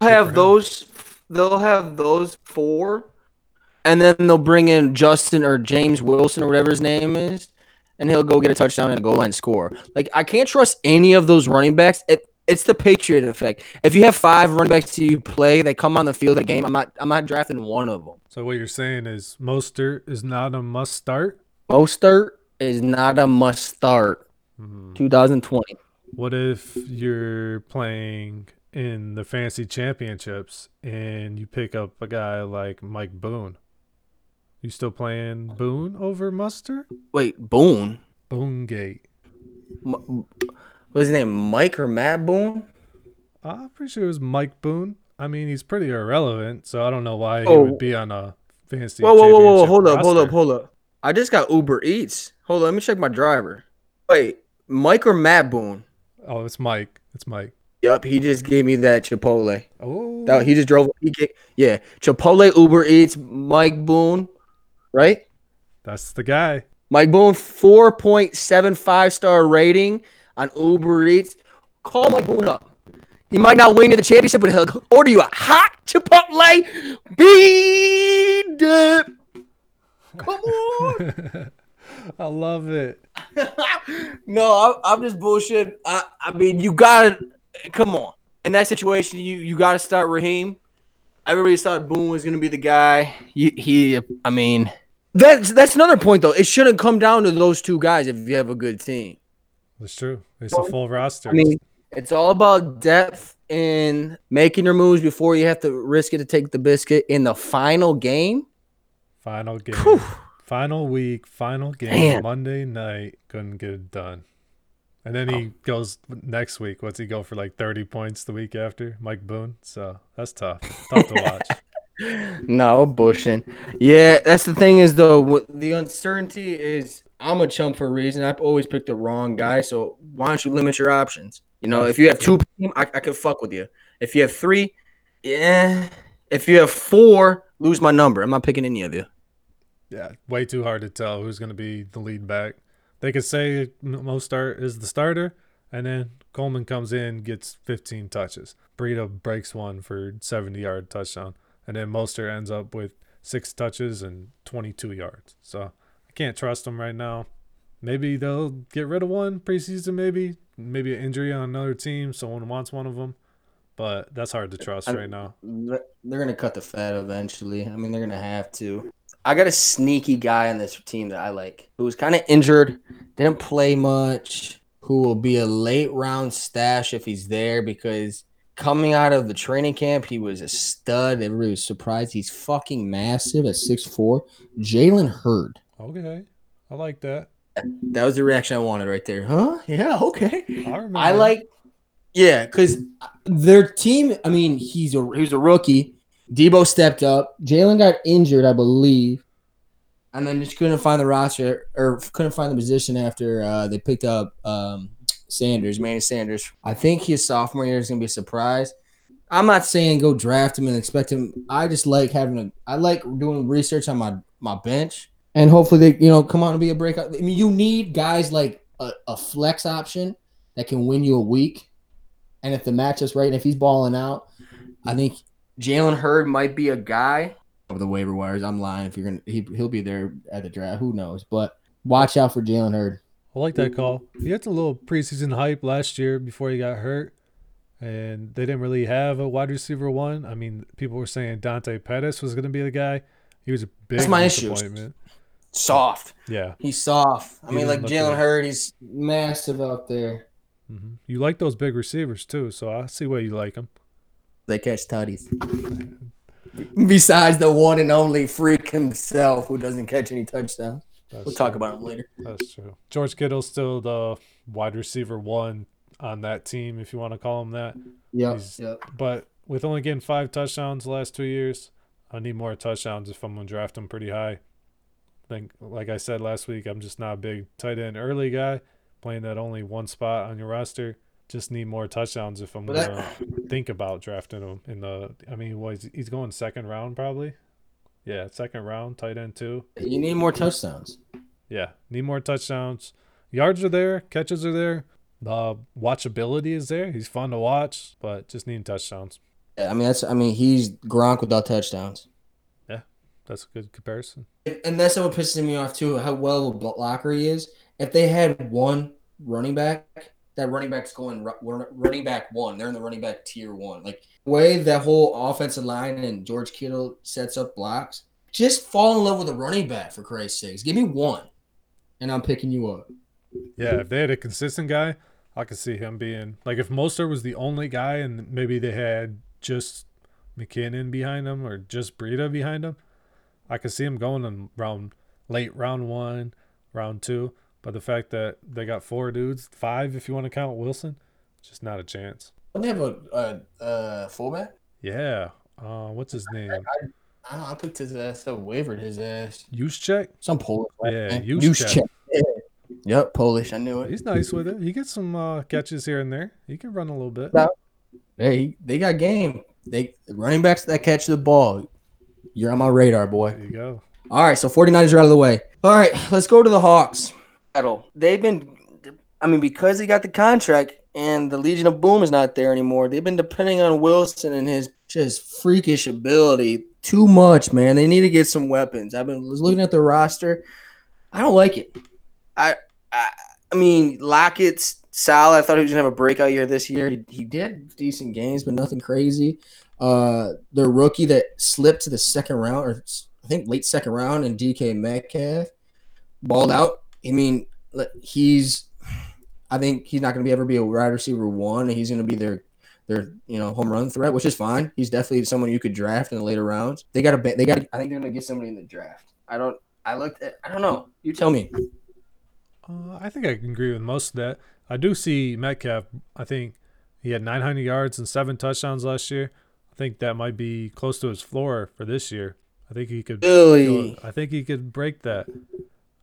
have those. They'll have those four, and then they'll bring in Justin or James Wilson or whatever his name is, and he'll go get a touchdown and a goal line score. Like I can't trust any of those running backs. It, it's the Patriot effect. If you have five running backs you play, they come on the field a game. I'm not. I'm not drafting one of them. so what you're saying is Mostert is not a must start? Mostert is not a must start. Hmm. 2020. What if you're playing in the fantasy championships and you pick up a guy like Mike Boone? You still playing Boone over Mostert? Wait, Boone. Boone Gate. M- What's his name? Mike or Matt Boone? I'm pretty sure it was Mike Boone. I mean, he's pretty irrelevant, so I don't know why he Oh. would be on a fantasy. Whoa, whoa, whoa, whoa! Hold up, hold up, hold up. I just got Uber Eats. Hold on, let me check my driver. Wait, Mike or Matt Boone? Oh, it's Mike. It's Mike. Yup, he just gave me that Chipotle. Oh, That he just drove. He get, yeah, Chipotle, Uber Eats, Mike Boone, right? that's the guy. Mike Boone, four point seven five star rating on Uber Eats. Call Mike Boone up. He might not win the championship, but he'll order you a hot Chipotle bean dip. Come on. I love it. no, I, I'm just bullshit. I, I mean, you gotta come on. In that situation, you you gotta start Raheem. Everybody thought Boone was gonna be the guy. He, he I mean, that's that's another point though. It shouldn't come down to those two guys if you have a good team. That's true. It's a full roster. I mean, it's all about depth and making your moves before you have to risk it to take the biscuit in the final game. Final game, Whew. final week, final game, Man. Monday night. Couldn't get it done. And then he oh. goes next week. What's he go for like 30 points the week after? Mike Boone. So that's tough. Tough to watch. No bushing. Yeah, that's the thing is though. What, the uncertainty is I'm a chump for a reason. I've always picked the wrong guy. So why don't you limit your options? You know, if you have two, I, I could fuck with you. If you have three, yeah. If you have four, lose my number. I'm not picking any of you. Yeah, way too hard to tell who's going to be the lead back. They could say M- Mostert is the starter, and then Coleman comes in, gets 15 touches. Burrito breaks one for 70 yard touchdown, and then Mostert ends up with six touches and 22 yards. So I can't trust them right now. Maybe they'll get rid of one preseason, maybe. Maybe an injury on another team. Someone wants one of them. But that's hard to trust I- right now. They're they're gonna cut the fat eventually. I mean, they're gonna have to. I got a sneaky guy on this team that I like, who was kind of injured, didn't play much, who will be a late round stash if he's there because coming out of the training camp, he was a stud. Everybody was surprised. He's fucking massive at 6'4. Jalen Hurd. Okay. I like that. That was the reaction I wanted right there. Huh? Yeah, okay. I. I like, yeah, because their team. I mean, he's a he's a rookie. Deebo stepped up. Jalen got injured, I believe, and then just couldn't find the roster or couldn't find the position after uh, they picked up um, Sanders, Manny Sanders. I think his sophomore year is gonna be a surprise. I'm not saying go draft him and expect him. I just like having a. I like doing research on my my bench, and hopefully they you know come out and be a breakout. I mean, you need guys like a, a flex option that can win you a week, and if the matchup's right, and if he's balling out, I think Jalen Hurd might be a guy over the waiver wires. I'm lying. If you're gonna, he, he'll be there at the draft. Who knows? But watch out for Jalen Hurd. I like that call. He had a little preseason hype last year before he got hurt, and they didn't really have a wide receiver one. I mean, people were saying Dante Pettis was going to be the guy. He was a big That's my issue. disappointment. Soft. Yeah. He's soft. I He mean, like Jalen good. Hurd, he's massive out there. Hmm You like those big receivers too, so I see why you like them. They catch tutties. Besides the one and only freak himself who doesn't catch any touchdowns. That's We'll talk about him later. That's true. George Kittle's still the wide receiver one on that team, if you want to call him that. Yeah. Yep. But with only getting five touchdowns the last two years, I need more touchdowns if I'm gonna draft him pretty high. I think, like I said last week, I'm just not a big tight end early guy. Playing that only one spot on your roster, just need more touchdowns if I'm gonna think about drafting him in the. I mean, what he's going second round probably. Yeah, second round, tight end too. You need more touchdowns. Yeah, need more touchdowns. Yards are there, catches are there. The watchability is there. He's fun to watch, but just need touchdowns. Yeah, I mean that's I mean he's Gronk without touchdowns. Yeah, that's a good comparison. And that's what pisses me off too, how well of a blocker he is. If they had one running back, that running back's going running back one. They're in the running back tier one. Like the way that whole offensive line and George Kittle sets up blocks, just fall in love with a running back for Christ's sakes. Give me one, and I'm picking you up. Yeah, if they had a consistent guy, I could see him being like if Mostert was the only guy and maybe they had just McKinnon behind him or just Breida behind him, I could see him going in round late round one, round two. But the fact that they got four dudes, five if you want to count Wilson, just not a chance. Don't they have a, a, a fullback? Yeah. Uh, what's his name? I don't. I picked his ass up, wavered his ass. Juszczyk? Some Polish. Yeah. Juszczyk. Yeah. Yep, Polish. I knew it. He's nice with it. He gets some uh, catches here and there. He can run a little bit. Hey, they got game. They running backs that catch the ball. You're on my radar, boy. There you go. All right, so 49ers are out of the way. All right, let's go to the Hawks. Battle. They've been, I mean, because he got the contract and the Legion of Boom is not there anymore. They've been depending on Wilson and his just freakish ability too much, man. They need to get some weapons. I've been looking at the roster. I don't like it. I, I, I mean, Lockett's solid. I thought he was gonna have a breakout year this year. He, he did decent games, but nothing crazy. Uh, the rookie that slipped to the second round, or I think late second round, and DK Metcalf balled out. I mean, he's. I think he's not going to be ever be a wide receiver one. And he's going to be their their you know home run threat, which is fine. He's definitely someone you could draft in the later rounds. They got to they got. I think they're going to get somebody in the draft. I don't. I looked at. I don't know. You tell me. Uh, I think I can agree with most of that. I do see Metcalf. I think he had 900 yards and seven touchdowns last year. I think that might be close to his floor for this year. I think he could. Really? I think he could break that.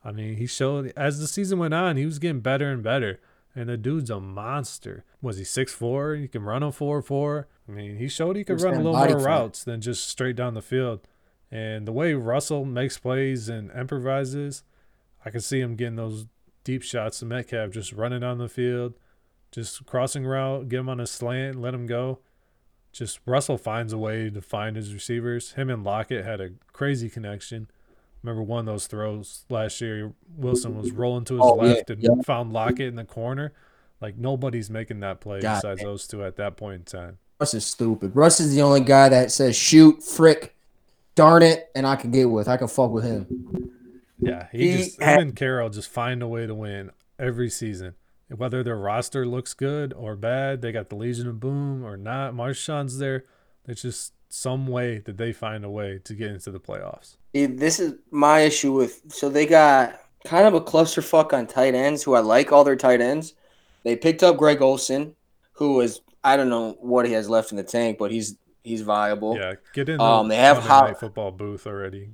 I mean, he showed as the season went on, he was getting better and better. And the dude's a monster. Was he six four? He can run a four four. I mean, he showed he could Who's run a little more fat? routes than just straight down the field. And the way Russell makes plays and improvises, I can see him getting those deep shots to Metcalf, just running down the field, just crossing route, get him on a slant, let him go. Just Russell finds a way to find his receivers. Him and Lockett had a crazy connection. Remember one of those throws last year? Wilson was rolling to his Oh, yeah, left and yeah. found Lockett in the corner. Like nobody's making that play God besides damn. those two at that point in time. Russ is stupid. Russ is the only guy that says shoot, frick, darn it, and I can get with. I can fuck with him. Yeah, he, He just had- him and Carroll just find a way to win every season. Whether their roster looks good or bad, they got the Legion of Boom or not. Marshawn's there. It's just some way that they find a way to get into the playoffs. This is my issue with. So they got kind of a clusterfuck on tight ends, who I like all their tight ends. They picked up Greg Olsen, who is I don't know what he has left in the tank, but he's he's viable. Yeah, get in the Um, they have how- football booth already.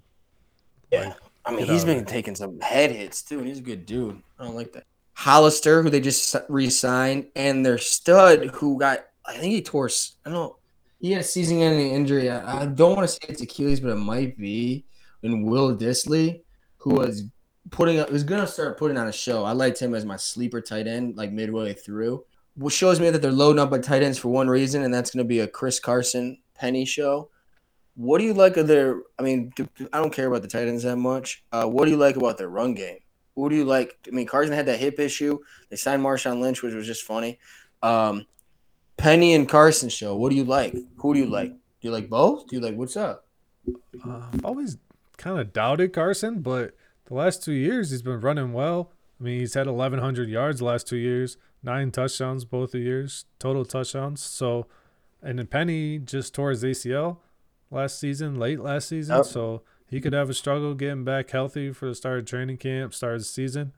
Yeah. I mean, he's been taking some head hits too, and he's a good dude. I don't like that. Hollister, who they just re-signed, and their stud, who got I think he tore. I don't know. He had a season-ending injury. I, don't want to say it's Achilles, but it might be. And Will Dissly, who was putting up, was gonna start putting on a show. I liked him as my sleeper tight end, like midway through. Which shows me that they're loading up on tight ends for one reason, and that's gonna be a Chris Carson Penny show. What do you like of their? I mean, I don't care about the tight ends that much. Uh, what do you like about their run game? Who do you like? I mean, Carson had that hip issue. They signed Marshawn Lynch, which was just funny. Um, Penny and Carson show. What do you like? Who do you like? Do you like both? Do you like what's up? Uh, I've always kind of doubted Carson, but the last two years he's been running well. I mean, he's had 1,100 yards the last two years, nine touchdowns both the years, total touchdowns. So, and then Penny just tore his ACL last season, late last season. Yep. So he could have a struggle getting back healthy for the start of training camp, start of the season.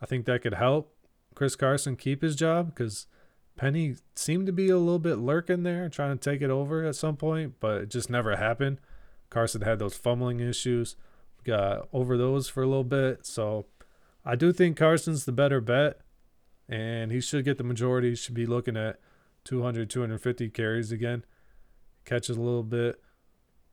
I think that could help Chris Carson keep his job because Penny seemed to be a little bit lurking there, trying to take it over at some point, but it just never happened. Carson had those fumbling issues, got over those for a little bit. So I do think Carson's the better bet, and he should get the majority. Should be looking at 200, 250 carries again, catches a little bit.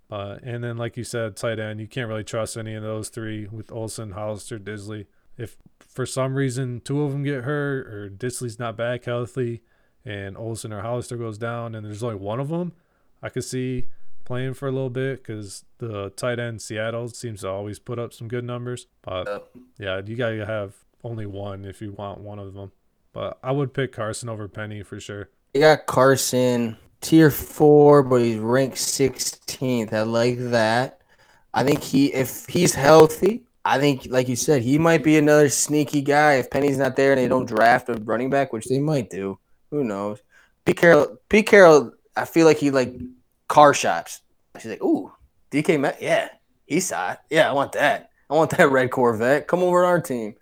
Uh, and then, like you said, tight end, you can't really trust any of those three with Olsen, Hollister, Dissly. If for some reason two of them get hurt or Dissly's not back healthy and Olsen or Hollister goes down and there's only one of them, I could see playing for a little bit because the tight end Seattle seems to always put up some good numbers. But yeah, you got to have only one if you want one of them. But I would pick Carson over Penny for sure. You got Carson tier four, but he's ranked 16th. I like that. I think he, if he's healthy, I think, like you said, he might be another sneaky guy. If Penny's not there and they don't draft a running back, which they might do, who knows? Pete Carroll, Pete Carroll, I feel like he like car shops. She's like, ooh, DK Met, yeah, he saw it. Yeah, I want that. I want that red Corvette. Come over to our team.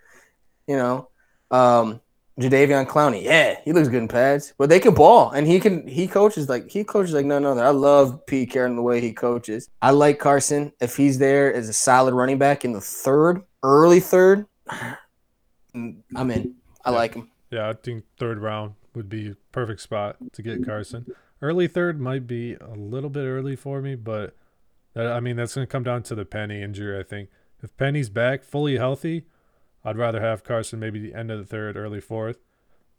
You know, um, Jadeveon Clowney, yeah, he looks good in pads, but they can ball, and he can. He coaches like he coaches like none other. I love Pete Carroll the way he coaches. I like Carson if he's there as a solid running back in the third, early third. I'm in. I yeah. like him. Yeah, I think third round would be perfect spot to get Carson. Early third might be a little bit early for me, but that, I mean that's going to come down to the Penny injury. I think if Penny's back fully healthy, I'd rather have Carson maybe the end of the third, early fourth.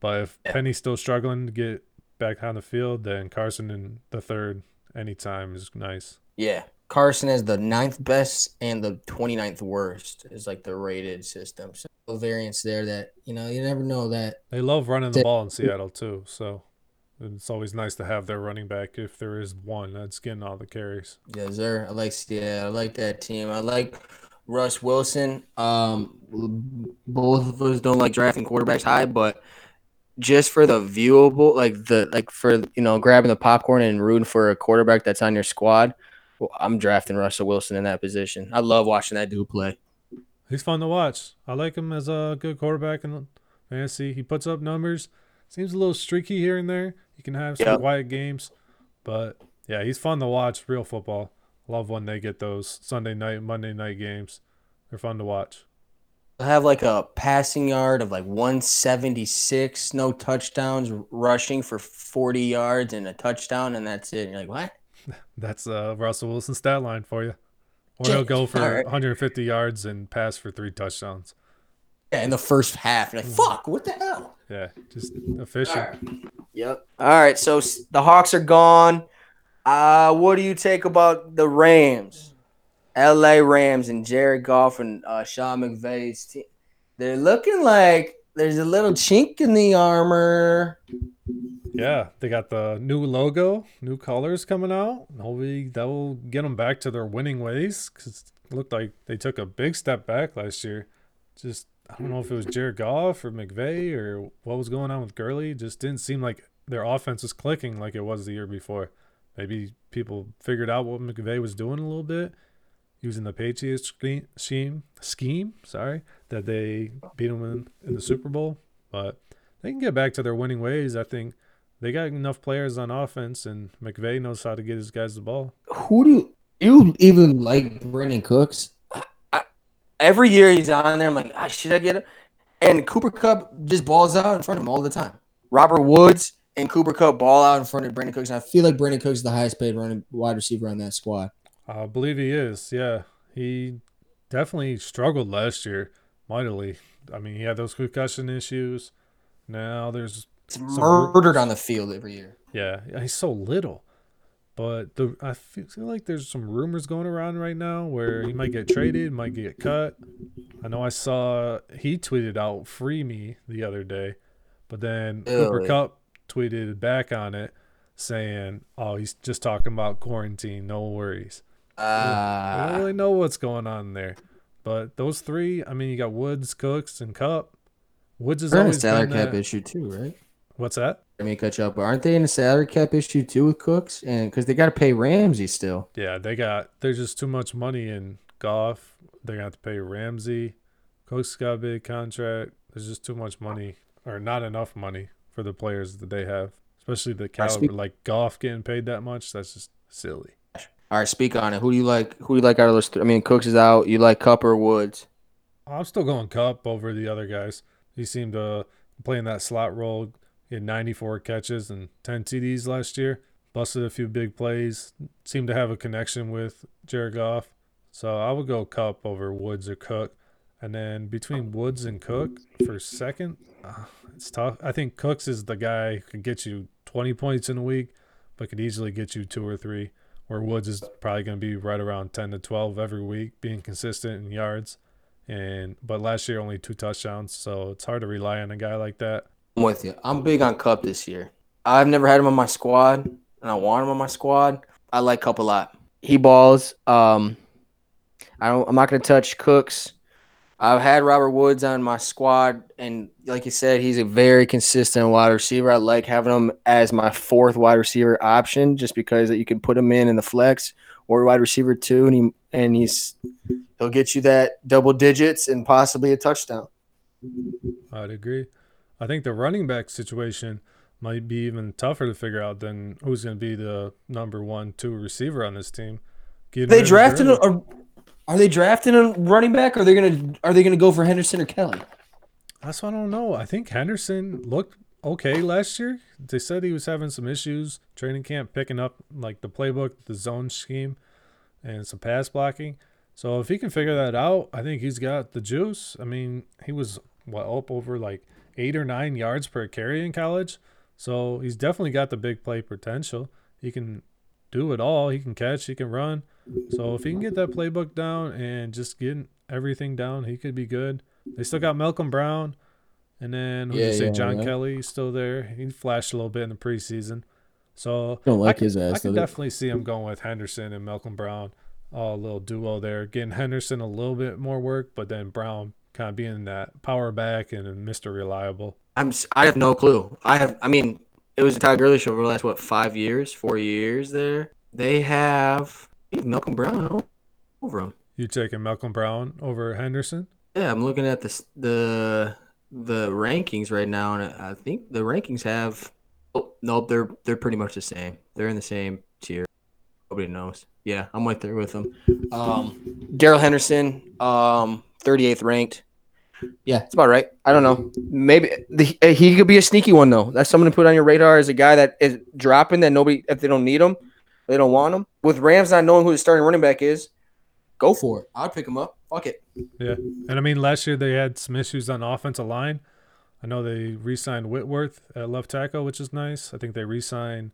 But if yeah. Penny's still struggling to get back on the field, then Carson in the third anytime is nice. Yeah. Carson is the ninth best and the 29th worst is like the rated system. So variance there that, you know, you never know that. They love running the ball in Seattle too. So it's always nice to have their running back if there is one that's getting all the carries. Yes, sir. I like yeah, I like that team. I like Russ Wilson. Um, both of us don't like drafting quarterbacks high, but just for the viewable, like the like for you know grabbing the popcorn and rooting for a quarterback that's on your squad, well, I'm drafting Russell Wilson in that position. I love watching that dude play. He's fun to watch. I like him as a good quarterback in fantasy. He puts up numbers. Seems a little streaky here and there. He can have some yep. quiet games, but yeah, he's fun to watch. Real football. Love when they get those Sunday night, Monday night games. They're fun to watch. I have like a passing yard of like 176, no touchdowns, rushing for 40 yards and a touchdown, and that's it. And you're like, what? That's uh, Russell Wilson stat line for you. Or he'll go for right. 150 yards and pass for three touchdowns. Yeah, in the first half. You're like, fuck, what the hell? Yeah, just efficient. All right. Yep. All right, so the Hawks are gone. Uh, what do you take about the Rams? LA Rams and Jared Goff and uh, Sean McVay's team. They're looking like there's a little chink in the armor. Yeah, they got the new logo, new colors coming out. Hopefully that will get them back to their winning ways because it looked like they took a big step back last year. Just I don't know if it was Jared Goff or McVay or what was going on with Gurley. Just didn't seem like their offense was clicking like it was the year before. Maybe people figured out what McVay was doing a little bit using the Patriots scheme, scheme, sorry, that they beat them in, in the Super Bowl. But they can get back to their winning ways. I think they got enough players on offense, and McVay knows how to get his guys the ball. Who do you even like Brandin Cooks? I, I, every year he's on there, I'm like, ah, should I get him? And Cooper Kupp just balls out in front of him all the time. Robert Woods and Cooper Kupp ball out in front of Brandin Cooks. And I feel like Brandin Cooks is the highest paid running wide receiver on that squad. I believe he is. Yeah, he definitely struggled last year mightily. I mean, he had those concussion issues. Now there's It's Some- murdered on the field every year. yeah, he's so little. But the I feel like there's some rumors going around right now where he might get traded, might get cut. I know I saw he tweeted out "free me" the other day, but then Cooper Kupp tweeted back on it saying, "Oh, he's just talking about quarantine, no worries." I don't Uh, really know what's going on there. But those three, I mean, you got Woods, Cooks, and Kupp. Woods is they're a always salary cap issue too, right? What's that? I mean, catch up, but aren't they in a salary cap issue too with Cooks? And because they got to pay Ramsey still. Yeah, they got there's just too much money in Goff. They're gonna have to pay Ramsey. Cooks got a big contract. There's just too much money, or not enough money for the players that they have, especially the caliber. speak- Like Goff getting paid that much, that's just silly. All right, speak on it. Who do you like? Who do you like out of those? Three? I mean, Cooks is out. You like Kupp or Woods? I'm still going Kupp over the other guys. He seemed to play in that slot role. He had 94 catches and 10 TDs last year. Busted a few big plays. Seemed to have a connection with Jared Goff. So I would go Kupp over Woods or Cook. And then between Woods and Cook for second, uh, it's tough. I think Cooks is the guy who can get you 20 points in a week, but could easily get you two or three. Where Woods is probably going to be right around 10 to 12 every week, being consistent in yards and but last year only two touchdowns, so it's hard to rely on a guy like that. I'm with you. I'm big on Kupp this year. I've never had him on my squad, and I want him on my squad. I like Kupp a lot. He balls. Um, I don't. I'm not gonna touch Cooks. I've had Robert Woods on my squad, and like you said, he's a very consistent wide receiver. I like having him as my fourth wide receiver option, just because you can put him in in the flex or wide receiver two, and he and he's he'll get you that double digits and possibly a touchdown. I'd agree. I think the running back situation might be even tougher to figure out than who's going to be the number one, two receiver on this team. Getting they drafted a, are they drafting a running back? Or are they gonna are they gonna go for Henderson or Kelly? That's what I don't know. I think Henderson looked okay last year. They said he was having some issues training camp, picking up like the playbook, the zone scheme, and some pass blocking. So if he can figure that out, I think he's got the juice. I mean, he was what up over like eight or nine yards per carry in college. So he's definitely got the big play potential. He can do it all. He can catch. He can run. So if he can get that playbook down and just get everything down, he could be good. They still got Malcolm Brown, and then who Yeah, you say yeah, John yeah. Kelly still there. He flashed a little bit in the preseason. So Don't like I could, his ass, I though. definitely see him going with Henderson and Malcolm Brown. A little duo there, getting Henderson a little bit more work, but then Brown kind of being that power back and Mr. Reliable. I'm I have no clue. I have I mean it was a Todd Gurley show over the last what five years, four years there. They have Malcolm Brown over him. You taking Malcolm Brown over Henderson? Yeah, I'm looking at this the the rankings right now, and I think the rankings have. Oh, nope, they're they're pretty much the same. They're in the same tier. Nobody knows. Yeah, I'm right there with them. Um, Darrell Henderson, um, 38th ranked. Yeah, it's about right. I don't know. Maybe the, uh, he could be a sneaky one though. That's someone to put on your radar as a guy that is dropping that nobody if they don't need him, they don't want him. With Rams not knowing who the starting running back is, go for it. I'd pick him up. Fuck it. Yeah. And I mean, last year they had some issues on the offensive line. I know they re signed Whitworth at left tackle, which is nice. I think they re signed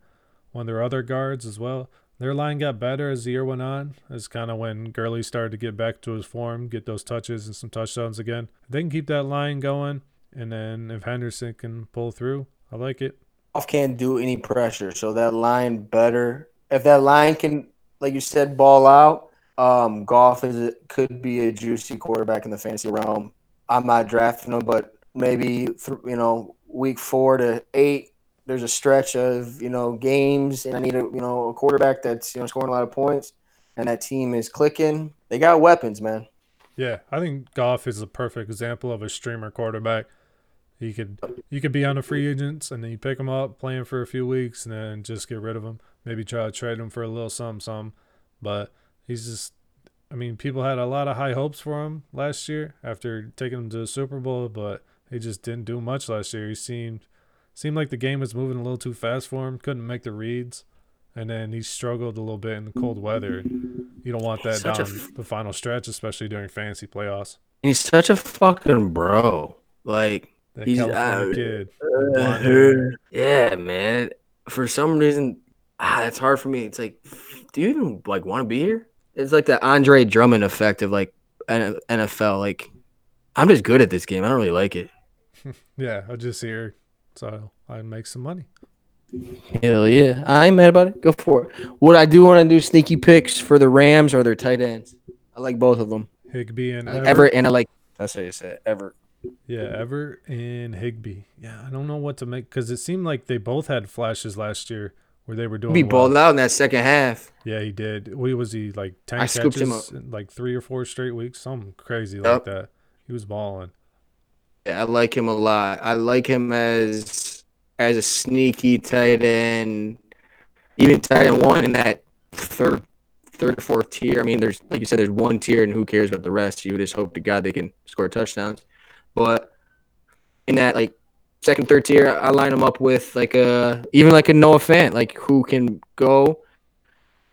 one of their other guards as well. Their line got better as the year went on. It's kind of when Gurley started to get back to his form, get those touches and some touchdowns again. If they can keep that line going, and then if Henderson can pull through, I like it. Goff can't do any pressure, so that line better. If that line can, like you said, ball out, um, Goff is a, could be a juicy quarterback in the fantasy realm. I'm not drafting him, but maybe th- you know week four to eight, there's a stretch of you know games, and I need a you know a quarterback that's you know scoring a lot of points, and that team is clicking. They got weapons, man. Yeah, I think Goff is a perfect example of a streamer quarterback. He could you could be on the free agents and then you pick him up, play him for a few weeks, and then just get rid of him. Maybe try to trade him for a little something, something. But he's just I mean, people had a lot of high hopes for him last year after taking him to the Super Bowl, but he just didn't do much last year. He seemed seemed like the game was moving a little too fast for him. Couldn't make the reads, and then he struggled a little bit in the cold weather. You don't want that down f- the final stretch, especially during fantasy playoffs. He's such a fucking bro. Like, That He's, California uh, kid. blonde hair. yeah, man. For some reason, ah, it's hard for me. It's like, do you even like want to be here? It's like the Andre Drummond effect of like NFL. Like, I'm just good at this game. I don't really like it. Yeah, I'm just here, so I make some money. Hell yeah, I ain't mad about it. Go for it. What I do want to do sneaky picks for the Rams or their tight ends. I like both of them. Higbee and Everett. Everett and I like. That's what you said. Everett. Yeah, Everett and Higbee. Yeah, I don't know what to make because it seemed like they both had flashes last year where they were doing. Be well. balled out in that second half. Yeah, he did. What was he like? Ten I scooped him catches, in, like three or four straight weeks, something crazy like that. He was balling. I like him a lot. I like him as as a sneaky tight end, even tight end one in that third, third or fourth tier. I mean, there's like you said, there's one tier, and who cares about the rest? You just hope to God they can score touchdowns. But in that like second, third tier, I line them up with like a even like a Noah Fant, like who can go.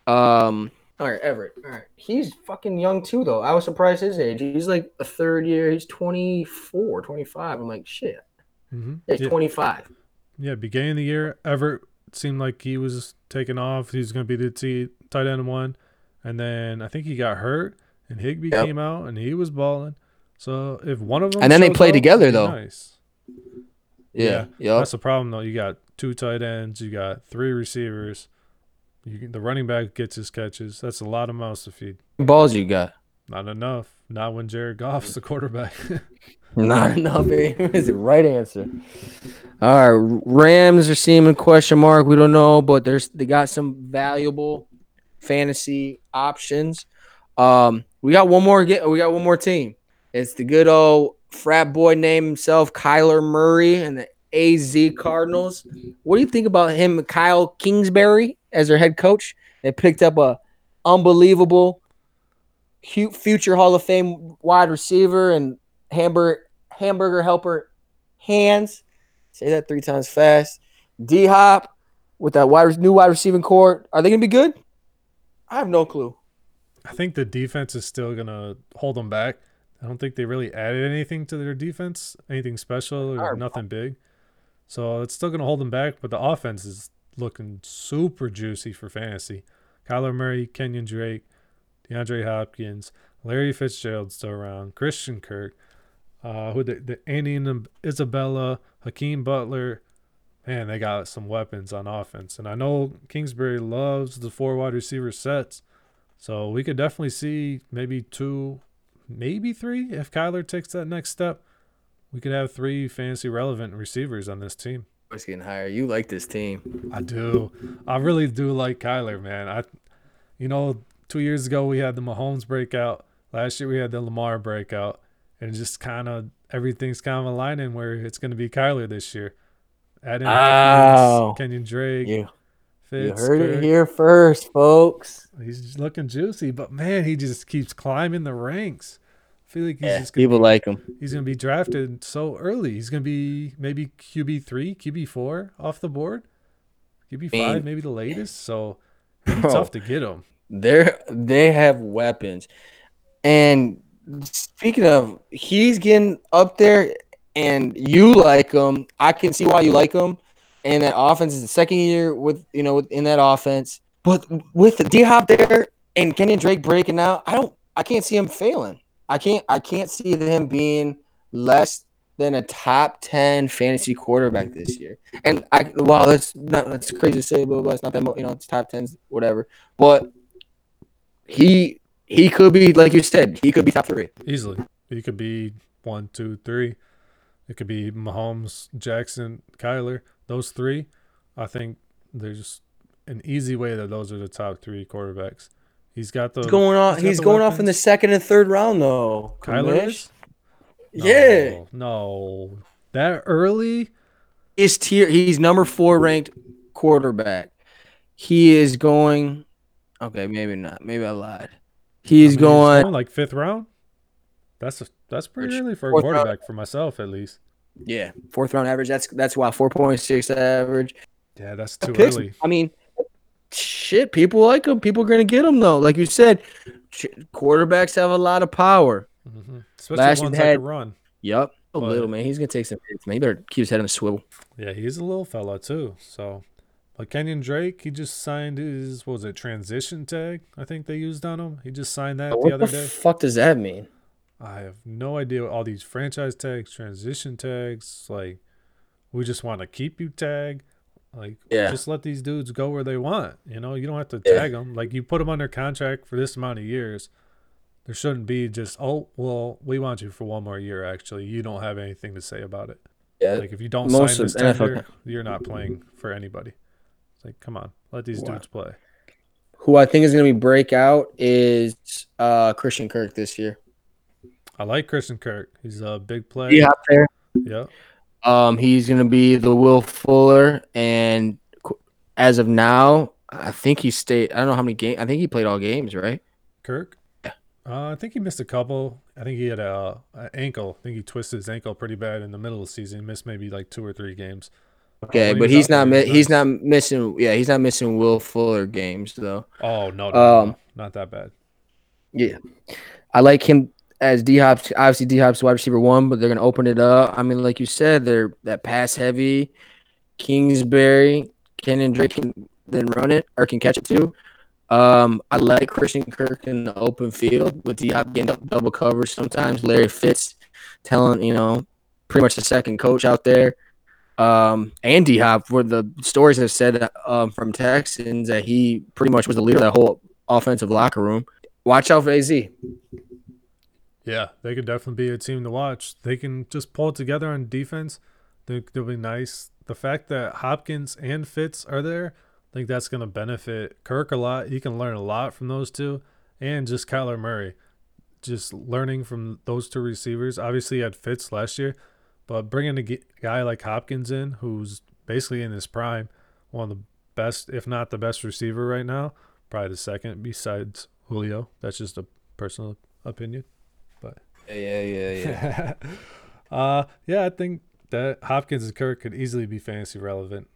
Um. All right, Everett. All right, he's fucking young too, though. I was surprised his age. He's like a third year. He's 24, 25. I'm like, shit. hmm He's Yeah, 25. yeah, beginning of the year, Everett seemed like he was taking off. He's going to be the t- tight end one, and then I think he got hurt, and Higbee Yep. came out, and he was balling. So if one of them And then they play up, together, though. Nice. Yeah. Yep. That's the problem though. You got two tight ends, you got three receivers. Can- the running back gets his catches. That's a lot of mouths to feed. balls you got? Not enough. Not when Jared Goff's the quarterback. Not enough. Is the right answer. All right, Rams are seeming question mark. We don't know, but there's they got some valuable fantasy options. Um, we got one more. Get we got one more team. It's the good old frat boy named himself Kyler Murray and the AZ Cardinals. What do you think about him, Kyle Kingsbury, as their head coach? They picked up a unbelievable future Hall of Fame wide receiver and hamburger hamburger helper hands. Say that three times fast. D Hop with that wide new wide receiving core. Are they gonna be good? I have no clue. I think the defense is still gonna hold them back. I don't think they really added anything to their defense, anything special or nothing big. So it's still gonna hold them back. But the offense is looking super juicy for fantasy. Kyler Murray, Kenyan Drake, DeAndre Hopkins, Larry Fitzgerald still around, Christian Kirk, uh, who the, the Andy and Isabella, Hakeem Butler. Man, they got some weapons on offense, and I know Kingsbury loves the four wide receiver sets. So we could definitely see maybe two, maybe three if Kyler takes that next step. We could have three fantasy relevant receivers on this team. What's getting higher? You like this team? I do. I really do like Kyler, man. I, you know, two years ago we had the Mahomes breakout. Last year we had the Lamar breakout, and just kind of everything's kind of aligning where it's going to be Kyler this year. Add in Ow. Hopkins, Kenyan Drake, You, you Fitz, heard it here first, folks. He's just looking juicy, but man, he just keeps climbing the ranks. I feel like he's just gonna people be, like him. he's gonna be drafted so early. He's gonna be maybe QB three, QB four off the board, QB Man. five, maybe the latest. So it'd Bro. tough to get him. They're they have weapons. And speaking of, he's getting up there, and you like him. I can see why you like him. And that offense is the second year with you know in that offense, but with the D Hop there and Kenyan Drake breaking out, I don't, I can't see him failing. I can't, I can't see him being less than a top ten fantasy quarterback this year. And I, wow, that's not that's crazy to say, blah. It's not that you know, it's top tens, whatever. But he he could be like you said, he could be top three. Easily, he could be one, two, three. It could be Mahomes, Jackson, Kyler. Those three, I think there's an easy way that those are the top three quarterbacks. He's got the He's going off. he's He's going off in the second and third round though. Kyler is? Yeah, No, no, that early. is tier. He's number four ranked quarterback. He is going. Okay, maybe not. Maybe I lied. He's I mean, going. like fifth round. That's a, that's pretty Which- early for a fourth round? quarterback for myself at least. Yeah, fourth round average. That's that's why four point six average. Yeah, that's too Picks- early. I mean, shit. People like him. People are gonna get him though. Like you said, ch- quarterbacks have a lot of power. hmm Especially Last ones that had- can run. Yep. A But- little man. He's gonna take some hits. Man, he better keep his head on a swivel. Yeah, he's a little fella too. So, but Kenyan Drake, he just signed his what was it transition tag? I think they used on him. He just signed that the other the day. fuck does that mean? I have no idea what all these franchise tags, transition tags, like we just want to keep you tag. Like, Yeah. just let these dudes go where they want. You know, you don't have to Yeah. tag them. Like, you put them under contract for this amount of years. There shouldn't be just, oh, well, we want you for one more year. Actually, you don't have anything to say about it. Yeah. Like, if you don't Most sign of this NFL tender, you're not playing for anybody. It's like, come on, let these Wow. dudes play. Who I think is gonna be breakout is uh Christian Kirk this year. I like Christian Kirk. He's a big player. Yeah, there. Yeah. Um, he's gonna be the Will Fuller, and as of now, I think he stayed. I don't know how many games. I think he played all games, right? Kirk? Uh, I think he missed a couple. I think he had a, a ankle. I think he twisted his ankle pretty bad in the middle of the season. He missed maybe like two or three games. Okay, but he's not. Mi- he's not missing. Yeah, he's not missing Will Fuller games though. Oh no, no, no, Um, no, not that bad. Yeah, I like him as D Hop's. Obviously, D Hop's wide receiver one, but they're gonna open it up. I mean, like you said, they're that pass heavy. Kingsbury, Kenyan Drake can then run it or can catch it too. Um, I like Christian Kirk in the open field with D Hop getting double coverage sometimes. Larry Fitz telling you know pretty much the second coach out there. Um, and D Hop, where the stories have said um, from Texans that he pretty much was the leader of that whole offensive locker room. Watch out for AZ. Yeah, they could definitely be a team to watch. They can just pull it together on defense. They'll be nice. The fact that Hopkins and Fitz are there, I think that's going to benefit Kirk a lot. He can learn a lot from those two, and just Kyler Murray, just learning from those two receivers. Obviously, he had Fitz last year, but bringing a guy like Hopkins in, who's basically in his prime, one of the best, if not the best receiver right now, probably the second besides Julio. That's just a personal opinion. Yeah, yeah, yeah. uh, yeah, I think that Hopkins and Kirk could easily be fantasy relevant.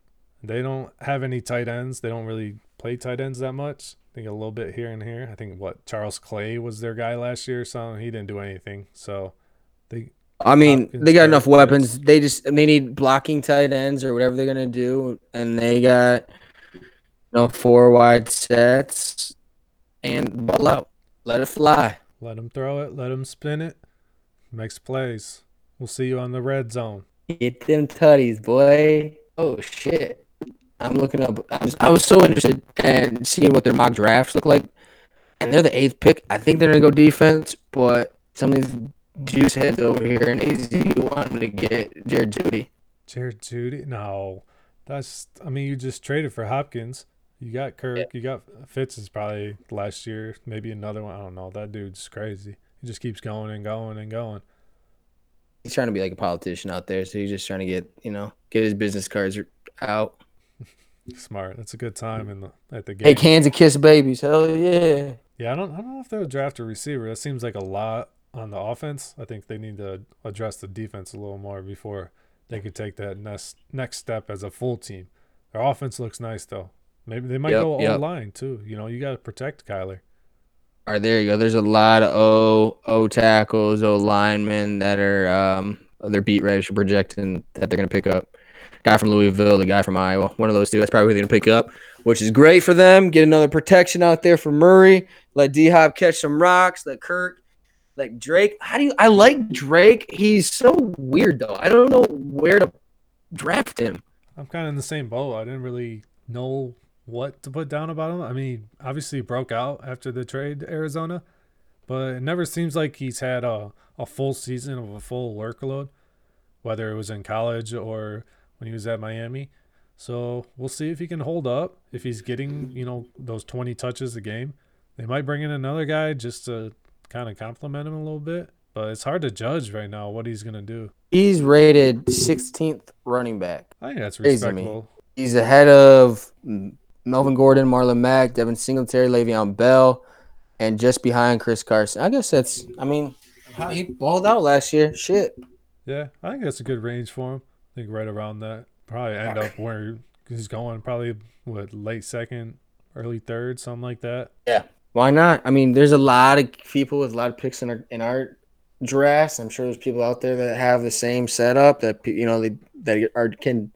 They don't have any tight ends. They don't really play tight ends that much. I think a little bit here and here. I think what Charles Clay was their guy last year so. He didn't do anything. So they I mean, Hopkins, they got Kirk, enough Fitz. weapons. They just they need blocking tight ends or whatever they're gonna do, and they got you know four wide sets and ball out, let it fly. let him throw it, let him spin it, makes plays. We'll see you on the red zone. Get them tutties, boy. Oh shit! I'm looking up. I was, I was so interested in seeing what their mock drafts look like, and they're the eighth pick. I think they're gonna go defense, but some of these juice heads over here in AZ want to get Jared Jeudy. Jared Jeudy? No, that's. I mean, you just traded for Hopkins. You got Kirk. You got Fitz is probably last year, maybe another one. I don't know. That dude's crazy. He just keeps going and going and going. He's trying to be like a politician out there, so he's just trying to get you know get his business cards out. Smart. That's a good time in the at the game. Take hands and kiss babies. Hell yeah. Yeah, I don't. I don't know if they'll draft a receiver. That seems like a lot on the offense. I think they need to address the defense a little more before they could take that next next step as a full team. Their offense looks nice though. Maybe they might Yep, go all yep. line too. You know, you got to protect Kyler. Right, there you go. There's a lot of O O tackles, O linemen that are um their beat writers are projecting that they're gonna pick up. Guy from Louisville, the guy from Iowa, one of those two. That's probably who they're gonna pick up, which is great for them. Get another protection out there for Murray. Let D Hop catch some rocks. Let Kirk, like Drake. How do you? I like Drake. He's so weird though. I don't know where to draft him. I'm kind of in the same boat. I didn't really know what to put down about him. I mean, obviously he broke out after the trade to Arizona, but it never seems like he's had a, a full season of a full workload, whether it was in college or when he was at Miami. So we'll see if he can hold up, if he's getting, you know, those 20 touches a game. They might bring in another guy just to kind of compliment him a little bit, but it's hard to judge right now what he's going to do. He's rated 16th running back. I think that's respectable. He's ahead of Melvin Gordon, Marlon Mack, Devin Singletary, Le'Veon Bell, and just behind Chris Carson. I guess that's. I mean, he balled out last year. Shit. Yeah, I think that's a good range for him. I think right around that. Probably end up where he's going. Probably what late second, early third, something like that. Yeah. Why not? I mean, there's a lot of people with a lot of picks in our in our drafts. I'm sure there's people out there that have the same setup that you know they that are can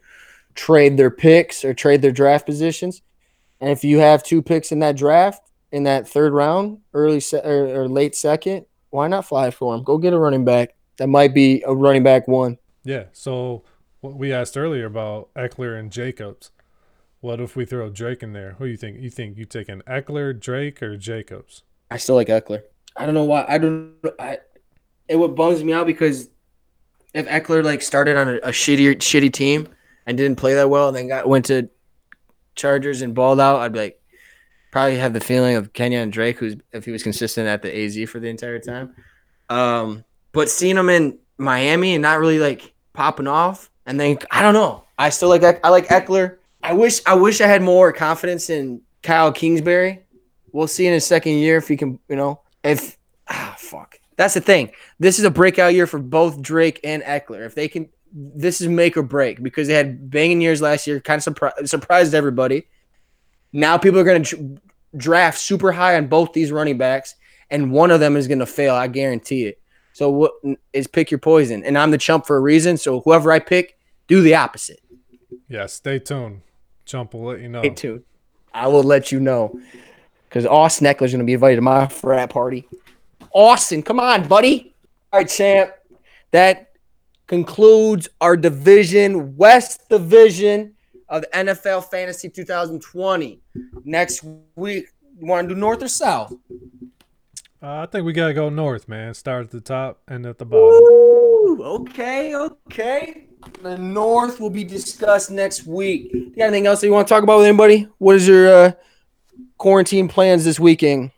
trade their picks or trade their draft positions. And if you have two picks in that draft in that third round, early se- or, or late second, why not fly for him? Go get a running back. That might be a running back one. Yeah. So what we asked earlier about Ekeler and Jacobs. What if we throw Drake in there? Who do you think? You think you taking Ekeler, Drake, or Jacobs? I still like Ekeler. I don't know why. I don't. I. It what bums me out because if Ekeler like started on a, a shitty shitty team and didn't play that well, and then got went to Chargers and balled out, I'd be like probably have the feeling of Kenyan Drake, who's if he was consistent at the AZ for the entire time. Um, but seeing him in Miami and not really like popping off, and then I don't know. I still like I like Ekeler. I wish I wish I had more confidence in Kyle Kingsbury. We'll see in his second year if he can, you know, if ah fuck. That's the thing. This is a breakout year for both Drake and Ekeler. If they can, this is make or break because they had banging years last year, kind of surpri- surprised everybody. Now people are going to draft super high on both these running backs, and one of them is going to fail. I guarantee it. So what is pick your poison? And I'm the chump for a reason. So whoever I pick, do the opposite. Yeah. Stay tuned. Jump will let you know. Stay tuned. I will let you know. Because Austin Ekeler is going to be invited to my frat party. Austin, come on, buddy. All right, champ. That concludes our division, West Division of the NFL Fantasy 2020. Next week, you want to do North or South? Uh, I think we gotta go north, man. Start at the top, and at the bottom. Ooh, okay, okay. The North will be discussed next week. You got anything else that you want to talk about with anybody? What is your uh, quarantine plans this weekend?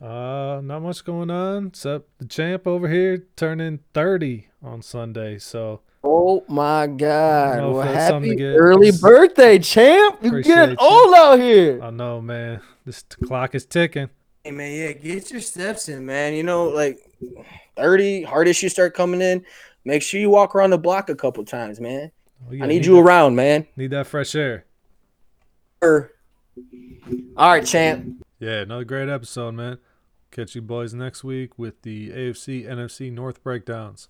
Uh, not much going on except the champ over here turning thirty on Sunday. So Oh my God! Well, happy early birthday, champ! You Appreciate getting you. old out here. I know, man. This t- clock is ticking. Hey man, yeah, get your steps in, man. You know, like thirty, heart issues start coming in. Make sure you walk around the block a couple times, man. Oh, yeah, I need you around, man. Need that fresh air. Er. All right, champ. Yeah, another great episode, man. Catch you boys next week with the AFC NFC North breakdowns.